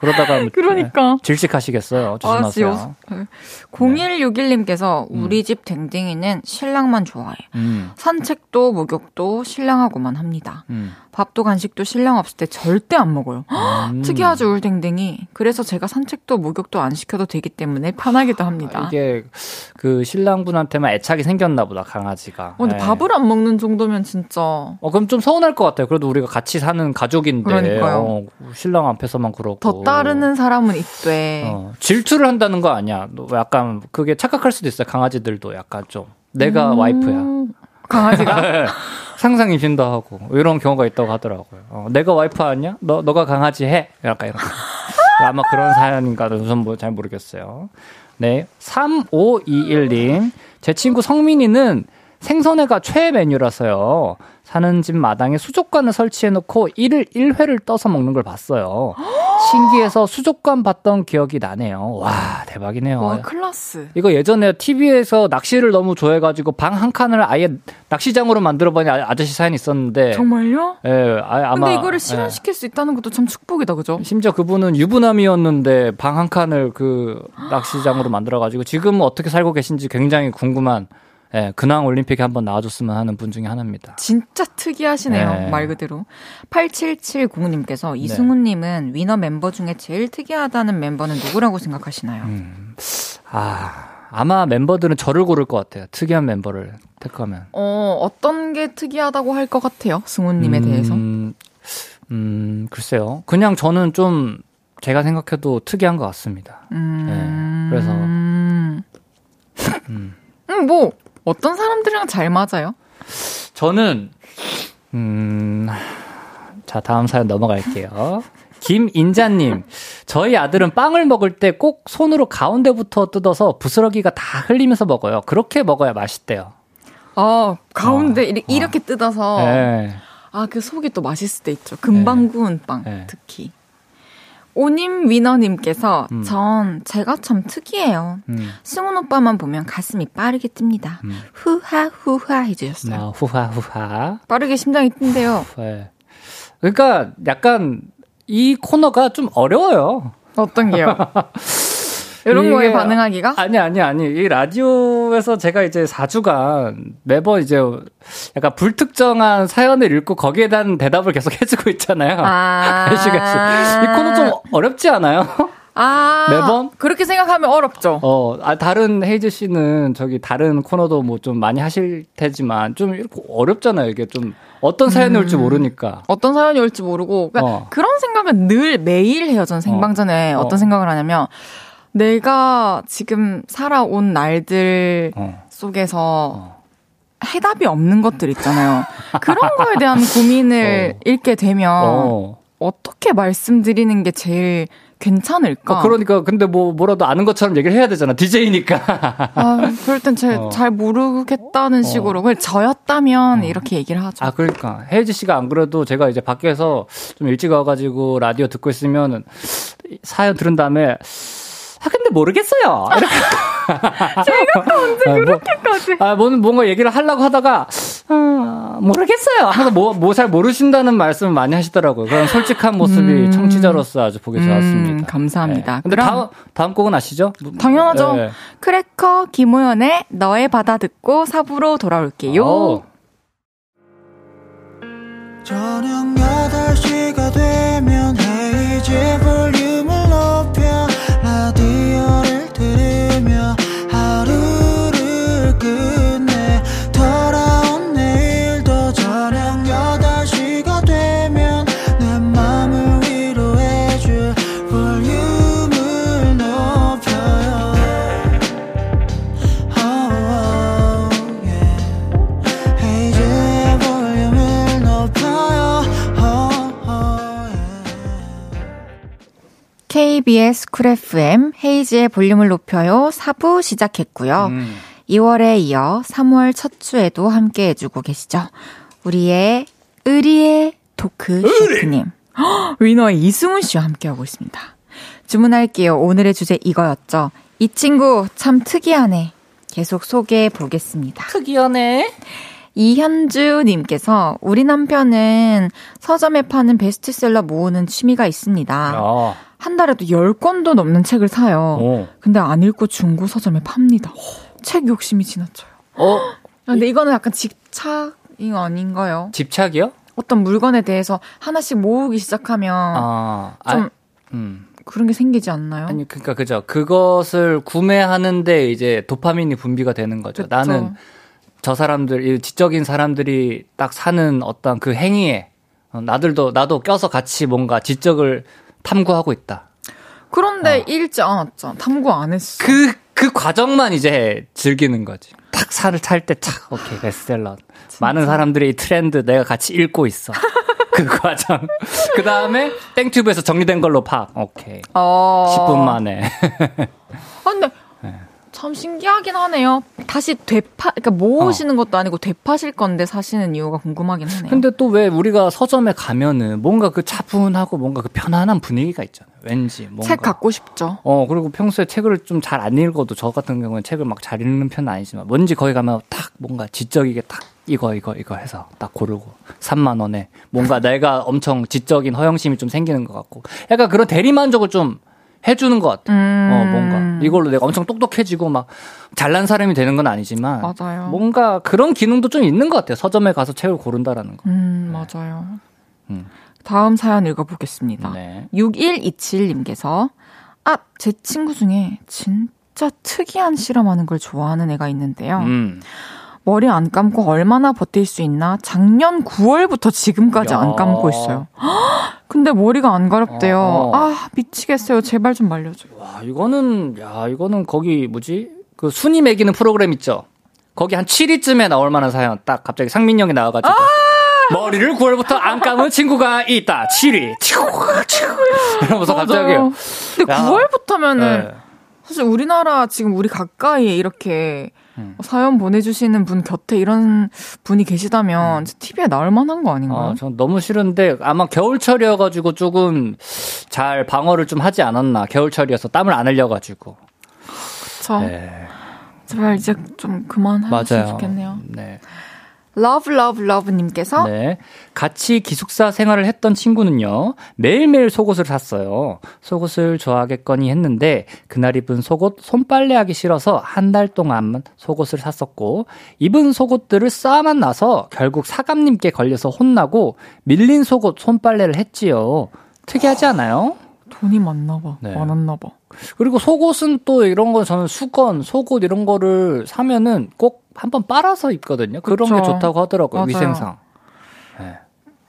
그러다가 뭐, 그러니까 네, 질식하시겠어요. 조심하세요. 아, 0161님께서 음. 우리 집 댕댕이는 신랑만 좋아해. 음. 산책도 목욕도 신랑하고만 합니다. 음. 밥도 간식도 신랑 없을 때 절대 안 먹어요. 음. 특이하죠, 울댕댕이. 그래서 제가 산책도 목욕도 안 시켜도 되기 때문에 편하기도 합니다. 아, 이게 그 신랑분한테만 애착이 생겼나 보다, 강아지가. 어, 근데 네. 밥을 안 먹는 정도면 진짜. 어, 그럼 좀 서운할 것 같아요. 그래도 우리가 같이 사는 가족인데. 그러니까요. 어, 신랑 앞에서만 그러고. 더 따르는 사람은 있대. 어, 질투를 한다는 거 아니야. 약간 그게 착각할 수도 있어요. 강아지들도 약간 좀. 내가 음... 와이프야. 강아지가? 네. 상상 임신도 하고 이런 경우가 있다고 하더라고요. 어, 내가 와이프 아니야? 너 너가 강아지 해? 약간 이런. 아마 그런 사연인가도 우선 뭐 잘 모르겠어요. 네. 3521님. 제 친구 성민이는 생선회가 최애 메뉴라서요. 사는 집 마당에 수족관을 설치해놓고 이를 1회를 떠서 먹는 걸 봤어요. 신기해서 수족관 봤던 기억이 나네요. 와, 대박이네요. 와, 클라스. 이거 예전에 TV에서 낚시를 너무 좋아해가지고 방 한 칸을 아예 낚시장으로 만들어버린 아, 아저씨 사연이 있었는데. 정말요? 예, 아, 아마. 근데 이거를 실현시킬 예. 수 있다는 것도 참 축복이다, 그죠? 심지어 그분은 유부남이었는데 방 한 칸을 그 낚시장으로 만들어가지고 지금 어떻게 살고 계신지 굉장히 궁금한 예, 근황 올림픽에 한번 나와줬으면 하는 분 중에 하나입니다. 진짜 특이하시네요. 네. 말 그대로. 8770님께서 이승훈님은 위너 멤버 중에 제일 특이하다는 멤버는 누구라고 생각하시나요? 음, 아, 아마 멤버들은 저를 고를 것 같아요. 특이한 멤버를 택하면. 어, 어떤 게 특이하다고 할 것 같아요? 승훈님에 음, 대해서? 음, 글쎄요. 그냥 저는 좀 제가 생각해도 특이한 것 같습니다. 음, 네, 그래서. 음, 음, 뭐, 어떤 사람들이랑 잘 맞아요? 저는 음. 자, 다음 사연 넘어갈게요. 김인자님, 저희 아들은 빵을 먹을 때 꼭 손으로 가운데부터 뜯어서 부스러기가 다 흘리면서 먹어요. 그렇게 먹어야 맛있대요. 어, 가운데 어, 이렇게, 어. 뜯어서. 네. 아, 그 속이 또 맛있을 때 있죠. 금방 네. 구운 빵, 네. 특히. 오님 위너님께서 음. 전 제가 참 특이해요. 음. 승훈 오빠만 보면 가슴이 빠르게 뜹니다. 음. 후하 후하 해주셨어요. 아, 후하 후하. 빠르게 심장이 뛴대요. 네. 그러니까 약간 이 코너가 좀 어려워요. 어떤 게요? 이런 거에 반응하기가? 아니, 아니, 아니. 이 라디오에서 제가 이제 4주간 매번 이제 약간 불특정한 사연을 읽고 거기에 대한 대답을 계속 해주고 있잖아요. 아. 이 코너 좀 어렵지 않아요? 아, 매번? 그렇게 생각하면 어렵죠. 어, 아, 다른 헤이즈 씨는 저기 다른 코너도 뭐 좀 많이 하실 테지만 좀 이렇게 어렵잖아요. 이게 좀 어떤 사연이 음, 올지 모르니까. 어떤 사연이 올지 모르고. 그러니까 어. 그런 생각은 늘 매일 해요. 전 생방전에 어. 떤 생각을 하냐면 내가 지금 살아온 날들 어. 속에서 어. 해답이 없는 것들 있잖아요. 그런 거에 대한 고민을 어. 읽게 되면 어. 떻게 말씀드리는 게 제일 괜찮을까? 어, 그러니까 근데 뭐 뭐라도 아는 것처럼 얘기를 해야 되잖아. DJ니까. 아, 그럴 땐잘 어. 모르겠다는 어. 식으로. 그냥 저였다면 어. 이렇게 얘기를 하죠. 아, 그러니까 혜지 씨가 안 그래도 제가 이제 밖에서 좀 일찍 와 가지고 라디오 듣고 있으면 사연 들은 다음에 아, 근데 모르겠어요. 제가 언제 아, 뭐, 그렇게까지. 아, 뭐, 뭔가 얘기를 하려고 하다가, 어, 모르겠어요. 항상 뭐, 뭐 잘 모르신다는 말씀을 많이 하시더라고요. 그런 솔직한 모습이 음. 청취자로서 아주 보기 좋았습니다. 음, 감사합니다. 네. 그럼 다음, 다음 곡은 아시죠? 당연하죠. 네. 크래커 김호연의 너의 바다 듣고 사부로 돌아올게요. 오. 저녁 8시가 되면 헤이즈 볼륨을 높여 KBS Cool FM 헤이즈의 볼륨을 높여요 4부 시작했고요. 음. 2월에 이어 3월 첫 주에도 함께 해주고 계시죠. 우리의 의리의 토크 셰프님. 위너의 이승훈 씨와 함께하고 있습니다. 주문할게요. 오늘의 주제 이거였죠. 이 친구 참 특이하네. 계속 소개해 보겠습니다. 특이하네. 이현주님께서 우리 남편은 서점에 파는 베스트셀러 모으는 취미가 있습니다. 어. 한 달에도 10권도 넘는 책을 사요. 어. 근데 안 읽고 중고 서점에 팝니다. 책 욕심이 지나쳐요. 어? 근데 이거는 약간 집착이 아닌가요? 집착이요? 어떤 물건에 대해서 하나씩 모으기 시작하면 아, 좀 아, 음. 그런 게 생기지 않나요? 아니 그러니까 그죠. 그것을 구매하는데 이제 도파민이 분비가 되는 거죠. 그쵸. 나는 저 사람들, 지적인 사람들이 딱 사는 어떤 그 행위에 어, 나들도 나도 껴서 같이 뭔가 지적을 탐구하고 있다. 그런데 어. 읽지 않았죠. 탐구 안 했어. 그, 그 과정만 이제 즐기는 거지. 탁 살을 찰때 착, 오케이, 베스트셀러. 많은 사람들이 이 트렌드 내가 같이 읽고 있어. 그 과정. 그 다음에 땡튜브에서 정리된 걸로 팍. 오케이. 어... 10분 만에. 아, 근데 참 신기하긴 하네요. 다시 되파, 그러니까 모으시는 어. 것도 아니고 되파실 건데 사시는 이유가 궁금하긴 하네요. 근데 또 왜 우리가 서점에 가면은 뭔가 그 차분하고 뭔가 그 편안한 분위기가 있잖아요. 왠지 뭔가. 책 갖고 싶죠. 어 그리고 평소에 책을 좀 잘 안 읽어도 저 같은 경우는 책을 막 잘 읽는 편은 아니지만 뭔지 거기 가면 탁 뭔가 지적이게 딱 이거 이거 이거 해서 딱 고르고 3만 원에 뭔가 내가 엄청 지적인 허영심이 좀 생기는 것 같고 약간 그런 대리만족을 좀 해주는 것 같아. 음. 어, 뭔가. 이걸로 내가 엄청 똑똑해지고 막 잘난 사람이 되는 건 아니지만. 맞아요. 뭔가 그런 기능도 좀 있는 것 같아요. 서점에 가서 책을 고른다라는 거. 음, 맞아요. 음. 다음 사연 읽어보겠습니다. 네. 6127님께서, 아, 제 친구 중에 진짜 특이한 실험하는 걸 좋아하는 애가 있는데요. 음. 머리 안 감고 얼마나 버틸 수 있나? 작년 9월부터 지금까지 야. 안 감고 있어요. 근데 머리가 안 가렵대요. 어, 어. 아, 미치겠어요. 제발 좀 말려줘요. 와, 이거는, 야, 이거는 거기 뭐지? 그 순위 매기는 프로그램 있죠? 거기 한 7위쯤에 나올 만한 사연. 딱 갑자기 상민 형이 나와가지고. 아! 머리를 9월부터 안 감은 친구가 있다. 7위. 이러면서 갑자기. 근데 9월부터면은 네. 사실 우리나라 지금 우리 가까이에 이렇게 음. 사연 보내주시는 분 곁에 이런 분이 계시다면 음. TV에 나올 만한 거 아닌가요? 아, 전 너무 싫은데 아마 겨울철이어가지고 조금 잘 방어를 좀 하지 않았나. 겨울철이어서 땀을 안 흘려가지고. 그쵸. 네. 제발 이제 좀 그만하셨으면 좋겠네요. 네. Love Love Love 님께서 네. 같이 기숙사 생활을 했던 친구는요 매일매일 속옷을 샀어요. 속옷을 좋아하겠거니 했는데 그날 입은 속옷 손빨래 하기 싫어서 한 달 동안 속옷을 샀었고 입은 속옷들을 쌓아만 나서 결국 사감님께 걸려서 혼나고 밀린 속옷 손빨래를 했지요. 특이하지 않아요? 돈이 많나 봐. 네. 많았나 봐. 그리고 속옷은 또 이런 거 저는 수건, 속옷 이런 거를 사면은 꼭 한번 빨아서 입거든요. 그런 그쵸. 게 좋다고 하더라고요. 맞아요. 위생상. 네.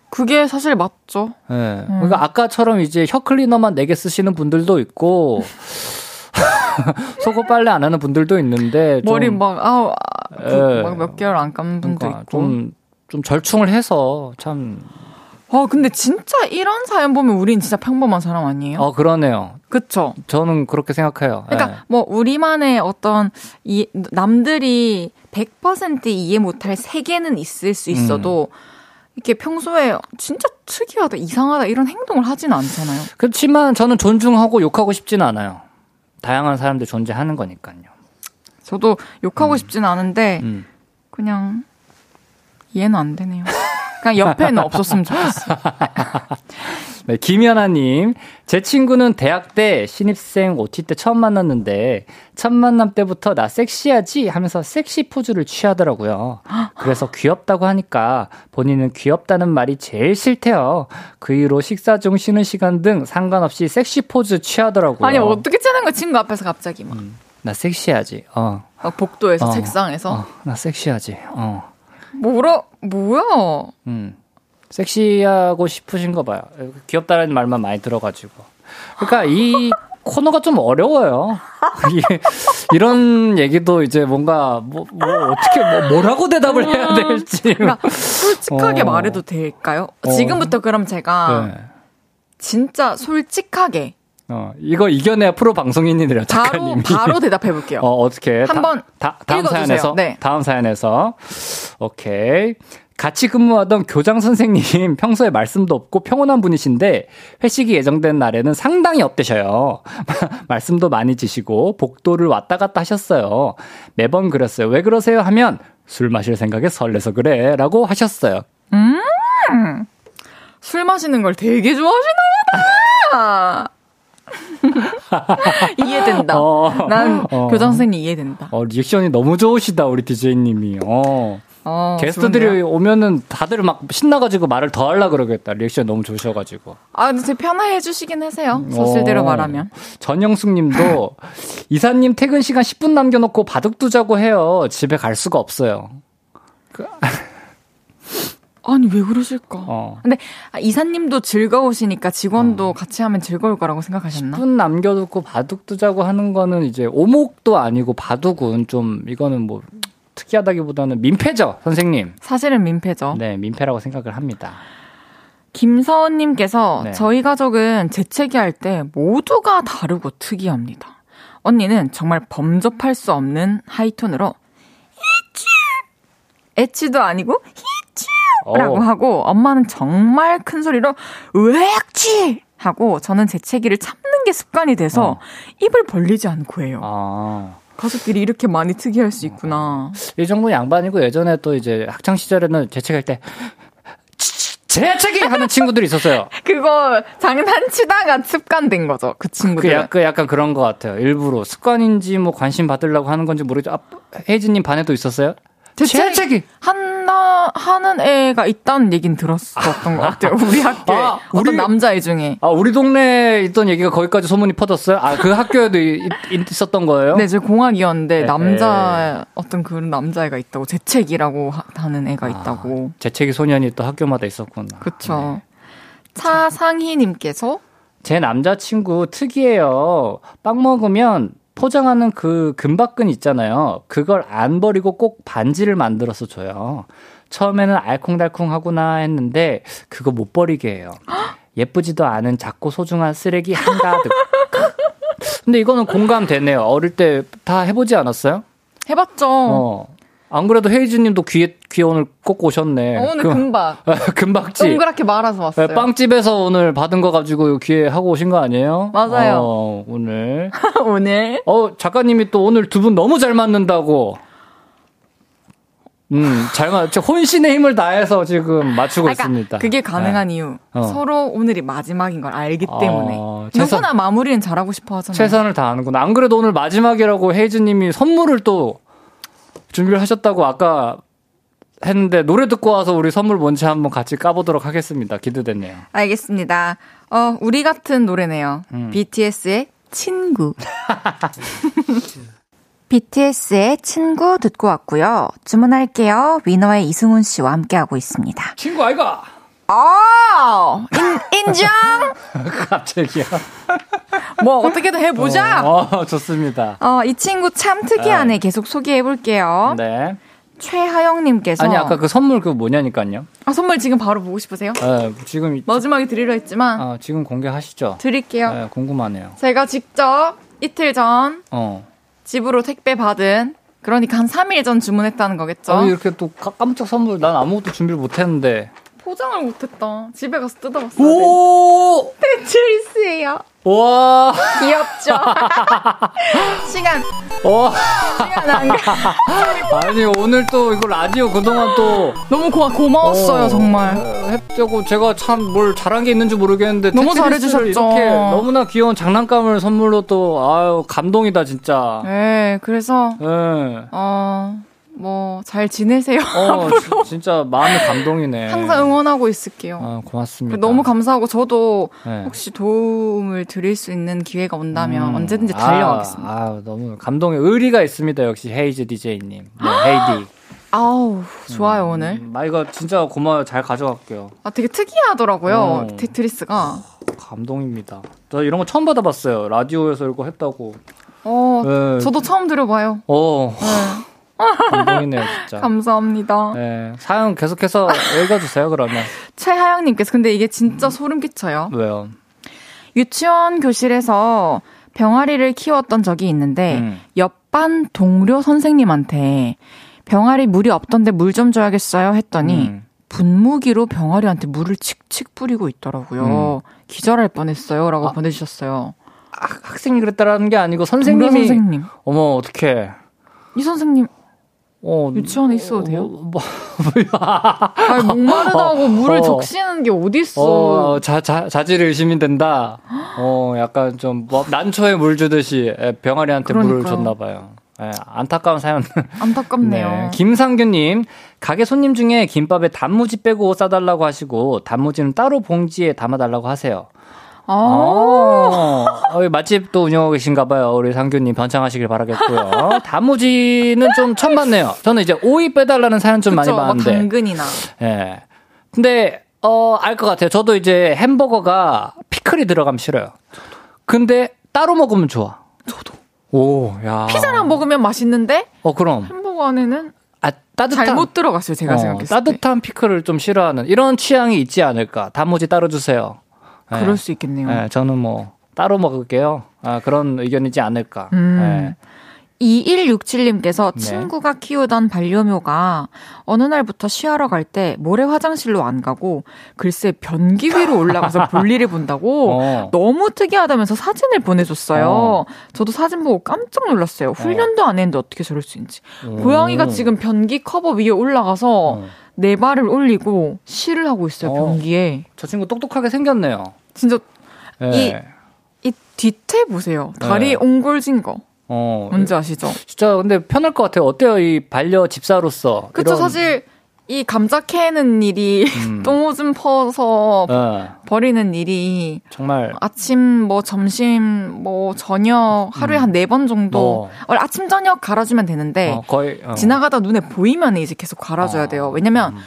그게 사실 맞죠. 네. 음. 그러니까 아까처럼 이제 혀 클리너만 4개 쓰시는 분들도 있고 속옷 빨래 안 하는 분들도 있는데 머리 막 아우 아, 그 네. 막몇 개월 안 감는 분도 그러니까 있고 좀, 좀 절충을 해서 참 아, 근데 진짜 이런 사연 보면 우린 진짜 평범한 사람 아니에요? 어, 그러네요. 그쵸? 저는 그렇게 생각해요. 그러니까 네. 뭐 우리만의 어떤 이 남들이 100% 이해 못할 세계는 있을 수 있어도 음. 이렇게 평소에 진짜 특이하다, 이상하다 이런 행동을 하지는 않잖아요. 그렇지만 저는 존중하고 욕하고 싶지는 않아요. 다양한 사람들 존재하는 거니까요. 저도 욕하고 음. 싶지는 않은데 음. 그냥 이해는 안 되네요. 그냥 옆에는 없었으면 좋겠어. 네, 김연아님. 제 친구는 대학 때 신입생 OT 때 처음 만났는데, 첫 만남 때부터 나 섹시하지? 하면서 섹시 포즈를 취하더라고요. 그래서 귀엽다고 하니까 본인은 귀엽다는 말이 제일 싫대요. 그 이후로 식사 중 쉬는 시간 등 상관없이 섹시 포즈 취하더라고요. 아니, 어떻게 짜는 거 친구 앞에서 갑자기 막. 음, 나 섹시하지, 어. 어 복도에서, 어, 책상에서. 어, 나 섹시하지, 어. 뭐라, 뭐야? 음. 섹시하고 싶으신가 봐요. 귀엽다는 말만 많이 들어가지고. 그러니까 이 코너가 좀 어려워요. 이런 얘기도 이제 뭔가 뭐, 뭐 어떻게 뭐, 뭐라고 대답을 해야 음. 될지. 그러니까 솔직하게 어. 말해도 될까요? 어. 지금부터 그럼 제가 네. 진짜 솔직하게 어, 이거 이겨내야 프로 방송인이래요, 바로 작가님이. 바로 대답해 볼게요. 어, 어떻게? 한번 다, 다음 읽어주세요. 사연에서? 네. 다음 사연에서. 오케이. 같이 근무하던 교장 선생님 평소에 말씀도 없고 평온한 분이신데 회식이 예정된 날에는 상당히 업되셔요. 말씀도 많이 지시고 복도를 왔다 갔다 하셨어요. 매번 그랬어요. 왜 그러세요? 하면 술 마실 생각에 설레서 그래. 라고 하셨어요. 술 마시는 걸 되게 좋아하시나 보다. 이해된다. 어. 난 어. 교장 선생님 이해된다. 어, 리액션이 너무 좋으시다, 우리 DJ님이. 어. 어, 게스트들이 좋은데요? 오면은 다들 막 신나가지고 말을 더 하려 그러겠다. 리액션 너무 좋으셔가지고. 아, 근데 되게 편하게 해주시긴 하세요. 사실대로 어. 말하면. 전영숙 님도 이사님 퇴근 시간 10분 남겨놓고 바둑 두자고 해요. 집에 갈 수가 없어요. 아니, 왜 그러실까? 어. 근데 아, 이사님도 즐거우시니까 직원도 같이 하면 즐거울 거라고 생각하셨나? 10분 남겨놓고 바둑 두자고 하는 거는 이제 오목도 아니고 바둑은 좀 이거는 뭐 특이하다기보다는 민폐죠, 선생님. 사실은 민폐죠. 네, 민폐라고 생각을 합니다. 김서은님께서 네. 저희 가족은 재채기 할 때 모두가 다르고 특이합니다. 언니는 정말 범접할 수 없는 하이톤으로 히츄 에치도 아니고 히츄라고 어. 하고 엄마는 정말 큰 소리로 으엑치 하고 저는 재채기를 참는 게 습관이 돼서 어. 입을 벌리지 않고 해요. 아. 가족끼리 이렇게 많이 특이할 수 있구나. 이 정도 양반이고 예전에 또 이제 학창 시절에는 재채기할 때 재채기 하는 친구들이 있었어요. 그거 장난치다가 습관된 거죠. 그그 친구들. 약간 약간 그런 것 같아요. 일부러 습관인지 뭐 관심 받으려고 하는 건지 모르겠죠. 아, 혜진님 반에도 있었어요? 재채기. 한 다 하는 애가 있다는 얘긴 들었었던 것 같아요. 우리 학교에 아, 어떤 우리- 남자애 중에. 아 우리 동네에 있던 얘기가 거기까지 소문이 퍼졌어요? 아 그 학교에도 있, 있었던 거예요? 네, 저 공학이었는데 네. 남자 어떤 그런 남자애가 있다고 재채기라고 하- 하는 애가 있다고. 재채기 소년이 또 학교마다 있었구나. 그쵸. 차상희님께서 제 남자친구 특이해요. 빵 먹으면 포장하는 그 금박근 있잖아요. 그걸 안 버리고 꼭 반지를 만들어서 줘요. 처음에는 알콩달콩하구나 했는데 그거 못 버리게 해요. 예쁘지도 않은 작고 소중한 쓰레기 한가득. 근데 이거는 공감되네요. 어릴 때 다 해보지 않았어요? 해봤죠. 어. 안 그래도 헤이즈님도 귀에 귀에 오늘 꼭 오셨네. 어, 오늘 그- 금박 금박지. 동그랗게 말아서 왔어요. 네, 빵집에서 오늘 받은 거 가지고 귀에 하고 오신 거 아니에요? 맞아요. 어, 오늘. 오늘 어, 작가님이 또 오늘 두 분 너무 잘 맞는다고. 음, 잘 맞, 저 혼신의 힘을 다해서 지금 맞추고 그러니까 있습니다. 그게 가능한 네. 이유 어. 서로 오늘이 마지막인 걸 알기 때문에 어, 최선- 누구나 마무리는 잘하고 싶어 하잖아요. 최선을 다하는구나. 안 그래도 오늘 마지막이라고 헤이즈님이 선물을 또 준비를 하셨다고 아까 했는데 노래 듣고 와서 우리 선물 뭔지 한번 같이 까보도록 하겠습니다. 기대됐네요. 알겠습니다. 어, 우리 같은 노래네요. 음. BTS의 친구. BTS의 친구 듣고 왔고요. 주문할게요. 위너의 이승훈 씨와 함께하고 있습니다. 친구 아이가! 아, 인, 인정! 갑자기야. 뭐, 어떻게든 해보자! 어, 어, 좋습니다. 어, 이 친구 참 특이하네. 계속 소개해볼게요. 네. 최하영님께서. 아니, 아까 그 선물 그 뭐냐니까요. 아, 선물 지금 바로 보고 싶으세요? 네, 지금, 이- 마지막에 드리려 했지만, 아, 지금 공개하시죠. 드릴게요. 네, 궁금하네요. 제가 직접 이틀 전 어. 집으로 택배 받은, 그러니까 한 3일 전 주문했다는 거겠죠? 아, 이렇게 또 까- 깜짝 선물, 난 아무것도 준비를 못 했는데. 포장을 못했다. 집에 가서 뜯어봤어요. 오! 테트리스예요. 와! 귀엽죠? 시간, 와! 시간 안 가. 아니, 오늘 또 이거 라디오 그동안 또. 너무 고, 고마웠어요, 어, 정말. 했고 제가 참 뭘 잘한 게 있는지 모르겠는데 너무 잘해주셨죠. 이렇게 너무나 귀여운 장난감을 선물로 또 아유 감동이다 진짜. 네, 그래서, 예. 어, 뭐, 잘 지내세요. 어 지- 진짜 마음이 감동이네. 항상 응원하고 있을게요. 아 고맙습니다. 너무 감사하고 저도 네. 혹시 도움을 드릴 수 있는 기회가 온다면 언제든지 달려가겠습니다. 아, 아, 너무 감동의 의리가 있습니다. 역시 헤이즈 DJ님. 네, 헤이디. 아우 좋아요 오늘. 음, 아 이거 진짜 고마워요. 잘 가져갈게요. 아 되게 특이하더라고요 어. 테트리스가. 감동입니다. 저 이런 거 처음 받아봤어요. 라디오에서 이거 했다고. 어 네. 저도 처음 들어봐요. 어 네, 감동이네요 진짜. 감사합니다. 네, 사연 계속해서 읽어주세요, 그러면. 최하영님께서 근데 이게 진짜 소름 끼쳐요. 왜요? 유치원 교실에서 병아리를 키웠던 적이 있는데 음. 옆반 동료 선생님한테 병아리 물이 없던데 물 좀 줘야겠어요 했더니 음. 분무기로 병아리한테 물을 칙칙 뿌리고 있더라고요. 음. 기절할 뻔했어요라고 아. 보내주셨어요. 학- 학생이 그랬다라는 게 아니고 선생님이 선생님. 어머 어떡해. 이 선생님 어, 유치원에 있어도 돼요? 어, 뭐, 아니, 목마르다고 물을 어. 적시는 게 어딨어. 어, 자, 자, 자질이 의심이 된다. 어, 약간 좀, 뭐, 난초에 물 주듯이 에, 병아리한테 물을 그러니까요. 줬나 봐요. 예, 안타까운 사연. 안타깝네요. 네. 김상규님, 가게 손님 중에 김밥에 단무지 빼고 싸달라고 하시고, 단무지는 따로 봉지에 담아달라고 하세요. 아, 어, 어, 맛집 도 운영하고 계신가 봐요. 우리 상규님 번창하시길 바라겠고요. 단무지는 좀 처음 봤네요. 저는 이제 오이 빼달라는 사연 좀 많이 그쵸, 막 봤는데. 당근이나. 예. 근데, 어, 알 것 같아요. 저도 이제 햄버거가 피클이 들어가면 싫어요. 근데 따로 먹으면 좋아. 저도. 오, 야. 피자랑 먹으면 맛있는데 어, 그럼. 햄버거 안에는 아, 따뜻한. 잘못 들어갔어요. 제가 어, 생각했을 때. 따뜻한 피클을 좀 싫어하는 이런 취향이 있지 않을까. 단무지 따로 주세요. 예. 그럴 수 있겠네요. 예, 저는 뭐, 따로 먹을게요. 아, 그런 의견이지 않을까. 음. 예. 2167님께서 네. 친구가 키우던 반려묘가 어느 날부터 쉬하러 갈 때 모래 화장실로 안 가고 글쎄 변기 위로 올라가서 볼일을 본다고 어. 너무 특이하다면서 사진을 보내줬어요. 어. 저도 사진 보고 깜짝 놀랐어요. 훈련도 안 했는데 어떻게 저럴 수 있는지. 고양이가 지금 변기 커버 위에 올라가서 어. 네 발을 올리고 쉬를 하고 있어요. 어. 변기에. 저 친구 똑똑하게 생겼네요. 진짜 예. 이- 이 뒤태 보세요. 다리 네. 옹골진 거. 어. 뭔지 아시죠? 진짜 근데 편할 것 같아요. 어때요? 이 반려 집사로서. 그쵸, 이런- 사실, 이 감자 캐는 일이, 음. 똥오줌 퍼서 예, 버리는 일이, 정말 아침, 뭐, 점심, 뭐, 저녁, 하루에 한네 번 정도, 어. 원래 아침, 저녁 갈아주면 되는데, 어, 거의 어. 지나가다 눈에 보이면 이제 계속 갈아줘야 어. 돼요. 왜냐면, 음.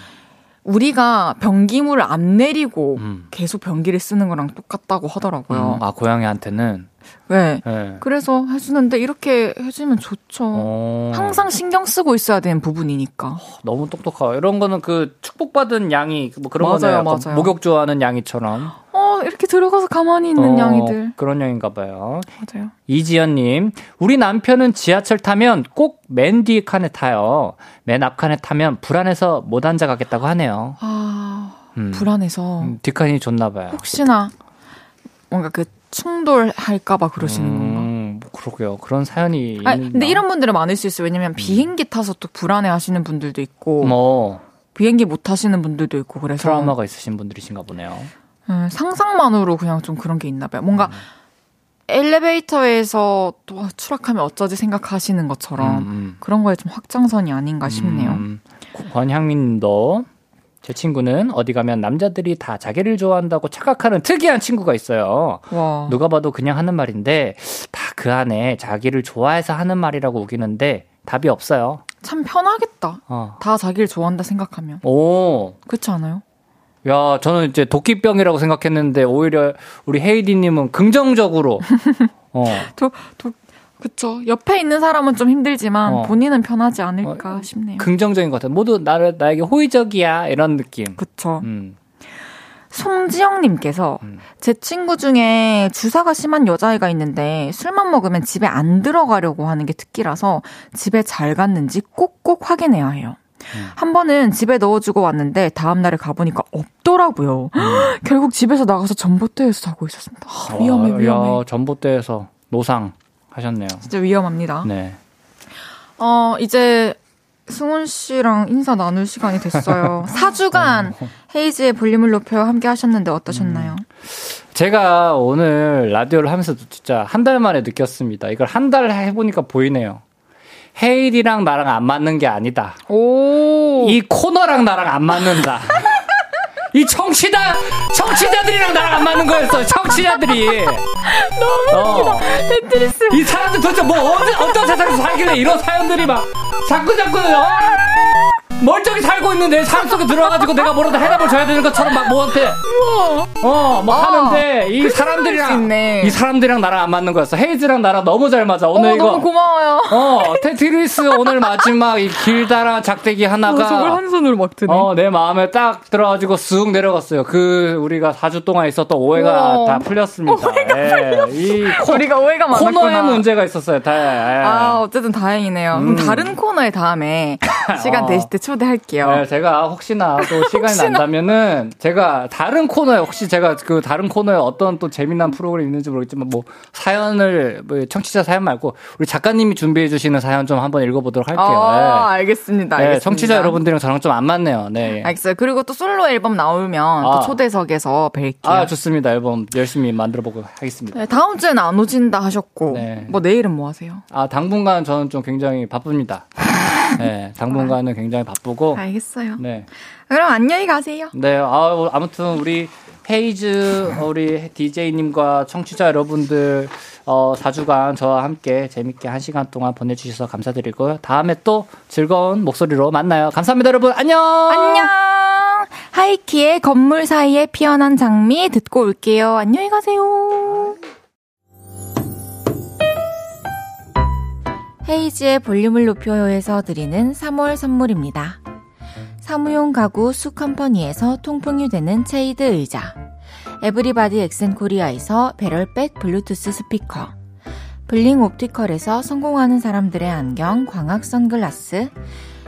우리가 변기물을 안 내리고 음. 계속 변기를 쓰는 거랑 똑같다고 하더라고요. 음, 아 고양이한테는 네. 예. 그래서 해주는데, 이렇게 해주면 좋죠. 어, 항상 신경 쓰고 있어야 되는 부분이니까. 너무 똑똑하고 이런 거는 그 축복받은 양이 뭐 그런 맞아요, 거네요. 약간 맞아요. 목욕 좋아하는 양이처럼 어, 이렇게 들어가서 가만히 있는 어, 양이들. 그런 양인가 봐요. 맞아요. 이지연님, 우리 남편은 지하철 타면 꼭 맨 뒤 칸에 타요. 맨 앞 칸에 타면 불안해서 못 앉아 가겠다고 하네요. 아, 음. 불안해서 음, 뒷칸이 좋나 봐요. 혹시나 뭔가 그 충돌할까봐 그러시는 건가? 음, 뭐 그러게요. 그런 사연이 아? 근데 이런 분들은 많을 수 있어요. 왜냐면 비행기 타서 또 불안해 하시는 분들도 있고, 뭐 비행기 못 타시는 분들도 있고, 그래서. 트라우마가 있으신 분들이신가 보네요. 음, 상상만으로 그냥 좀 그런 게 있나 봐요. 뭔가 음. 엘리베이터에서 또 추락하면 어쩌지 생각하시는 것처럼 음, 음. 그런 거에 좀 확장선이 아닌가 싶네요. 음, 권향민도 제 친구는 어디 가면 남자들이 다 자기를 좋아한다고 착각하는 특이한 친구가 있어요. 와. 누가 봐도 그냥 하는 말인데 다 그 안에 자기를 좋아해서 하는 말이라고 우기는데 답이 없어요. 참 편하겠다. 어. 다 자기를 좋아한다 생각하면. 오, 그렇지 않아요? 야, 저는 이제 도끼병이라고 생각했는데 오히려 우리 헤이디님은 긍정적으로 어, 도, 도, 그쵸. 옆에 있는 사람은 좀 힘들지만 어. 본인은 편하지 않을까 싶네요. 긍정적인 것 같아요. 모두 나를 나에게 호의적이야 이런 느낌. 그쵸. 음, 송지영님께서 음. 제 친구 중에 주사가 심한 여자아이가 있는데 술만 먹으면 집에 안 들어가려고 하는 게 특기라서 집에 잘 갔는지 꼭꼭 확인해야 해요. 음. 한 번은 집에 넣어주고 왔는데 다음 날에 가보니까 없더라고요. 결국 집에서 나가서 전봇대에서 자고 있었습니다. 아, 위험해, 아, 위험해. 야, 전봇대에서 노상 하셨네요. 진짜 위험합니다. 네. 어, 이제 승훈 씨랑 인사 나눌 시간이 됐어요. 4주간 헤이즈의 볼륨을 높여 함께 하셨는데 어떠셨나요? 제가 오늘 라디오를 하면서도 진짜 한 달 만에 느꼈습니다. 이걸 한 달 해보니까 보이네요. 헤일이랑 나랑 안 맞는 게 아니다. 오. 이 코너랑 나랑 안 맞는다. 이 청취자, 청취자들이랑 나랑 안 맞는 거였어, 청취자들이. 너무 웃기다. 테트리스. 이 사람들 도대체 뭐, 어디, 어떤 세상에서 살길래 이런 사연들이 막, 자꾸 자꾸, 어? 멀쩡히 살고 있는데 삶 속에 들어와가지고 내가 뭐라도 해답을 줘야 되는 것처럼 막 뭐한테 어, 뭐 아, 하는데 이그 사람들이랑. 이 사람들이랑 나랑 안 맞는 거였어. 헤이즈랑 나랑 너무 잘 맞아. 오늘 어, 이거 너무 고마워요. 어, 테트리스 오늘 마지막 이 길다란 작대기 하나가 저걸 한 손으로 막 드네. 어, 내 마음에 딱 들어가지고 쓱 내려갔어요. 그 우리가 4주 동안 있었던 오해가 우와. 다 풀렸습니다. 오해가 이 코, 우리가 오해가 많았구나. 코너에 문제가 있었어요. 다. 예. 아, 어쨌든 다행이네요. 그럼 다른 코너에 다음에 시간 어. 되실 때 초대할게요. 네, 제가 혹시나 또 시간이 난다면은 제가 다른 코너에 혹시 제가 그 다른 코너에 어떤 또 재미난 프로그램이 있는지 모르겠지만 뭐 사연을 뭐 청취자 사연 말고 우리 작가님이 준비해 주시는 사연 좀 한번 읽어보도록 할게요. 아, 알겠습니다. 네. 네, 알겠습니다. 청취자 여러분들이랑 저랑 좀 안 맞네요. 네. 알겠어요. 그리고 또 솔로 앨범 나오면 아. 또 초대석에서 뵐게요. 아 좋습니다. 앨범 열심히 만들어 보고 하겠습니다. 네, 다음 주에는 안 오진다 하셨고, 네. 뭐 내일은 뭐 하세요? 아 당분간 저는 좀 굉장히 바쁩니다. 네, 당분간은 굉장히 바쁘고. 알겠어요. 네. 그럼 안녕히 가세요. 네, 아, 아무튼 우리 헤이즈 우리 DJ님과 청취자 여러분들 어 4주간 저와 함께 재밌게 한 시간 동안 보내주셔서 감사드리고요. 다음에 또 즐거운 목소리로 만나요. 감사합니다, 여러분. 안녕. 안녕! 하이키의 건물 사이에 피어난 장미 듣고 올게요. 안녕히 가세요. 헤이즈의 볼륨을 높여요에서 드리는 3월 선물입니다. 사무용 가구 수컴퍼니에서 통풍이 되는 체이드 의자. 에브리바디 엑센코리아에서 배럴백 블루투스 스피커. 블링 옵티컬에서 성공하는 사람들의 안경 광학 선글라스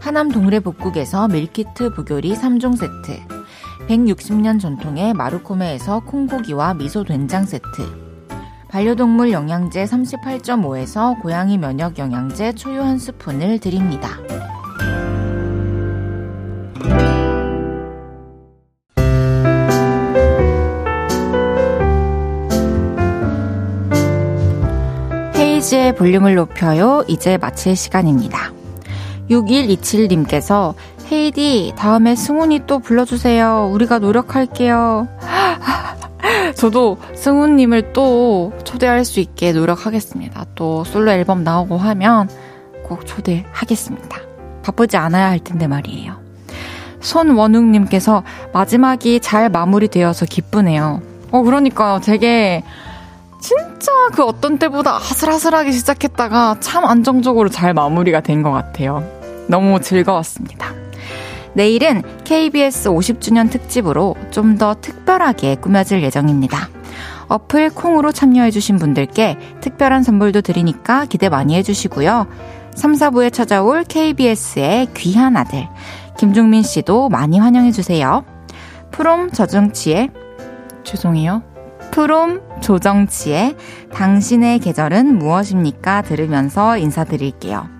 하남 동래 북국에서 밀키트 부교리 3종 세트, 160년 전통의 마루코메에서 콩고기와 미소 된장 세트, 반려동물 영양제 38.5에서 고양이 면역 영양제 초유 한 스푼을 드립니다. 헤이즈의 볼륨을 높여요. 이제 마칠 시간입니다. 6127님께서 헤이디 다음에 승훈이 또 불러주세요. 우리가 노력할게요. 저도 승훈님을 또 초대할 수 있게 노력하겠습니다. 또 솔로 앨범 나오고 하면 꼭 초대하겠습니다. 바쁘지 않아야 할 텐데 말이에요. 손원웅님께서 마지막이 잘 마무리되어서 기쁘네요. 어, 그러니까요. 되게 진짜 그 어떤 때보다 아슬아슬하게 시작했다가 참 안정적으로 잘 마무리가 된 것 같아요. 너무 즐거웠습니다. 내일은 KBS 50주년 특집으로 좀 더 특별하게 꾸며질 예정입니다. 어플 콩으로 참여해주신 분들께 특별한 선물도 드리니까 기대 많이 해주시고요. 3, 4부에 찾아올 KBS의 귀한 아들, 김종민 씨도 많이 환영해주세요. 프롬 저정치의, 죄송해요. 프롬 조정치의 당신의 계절은 무엇입니까? 들으면서 인사드릴게요.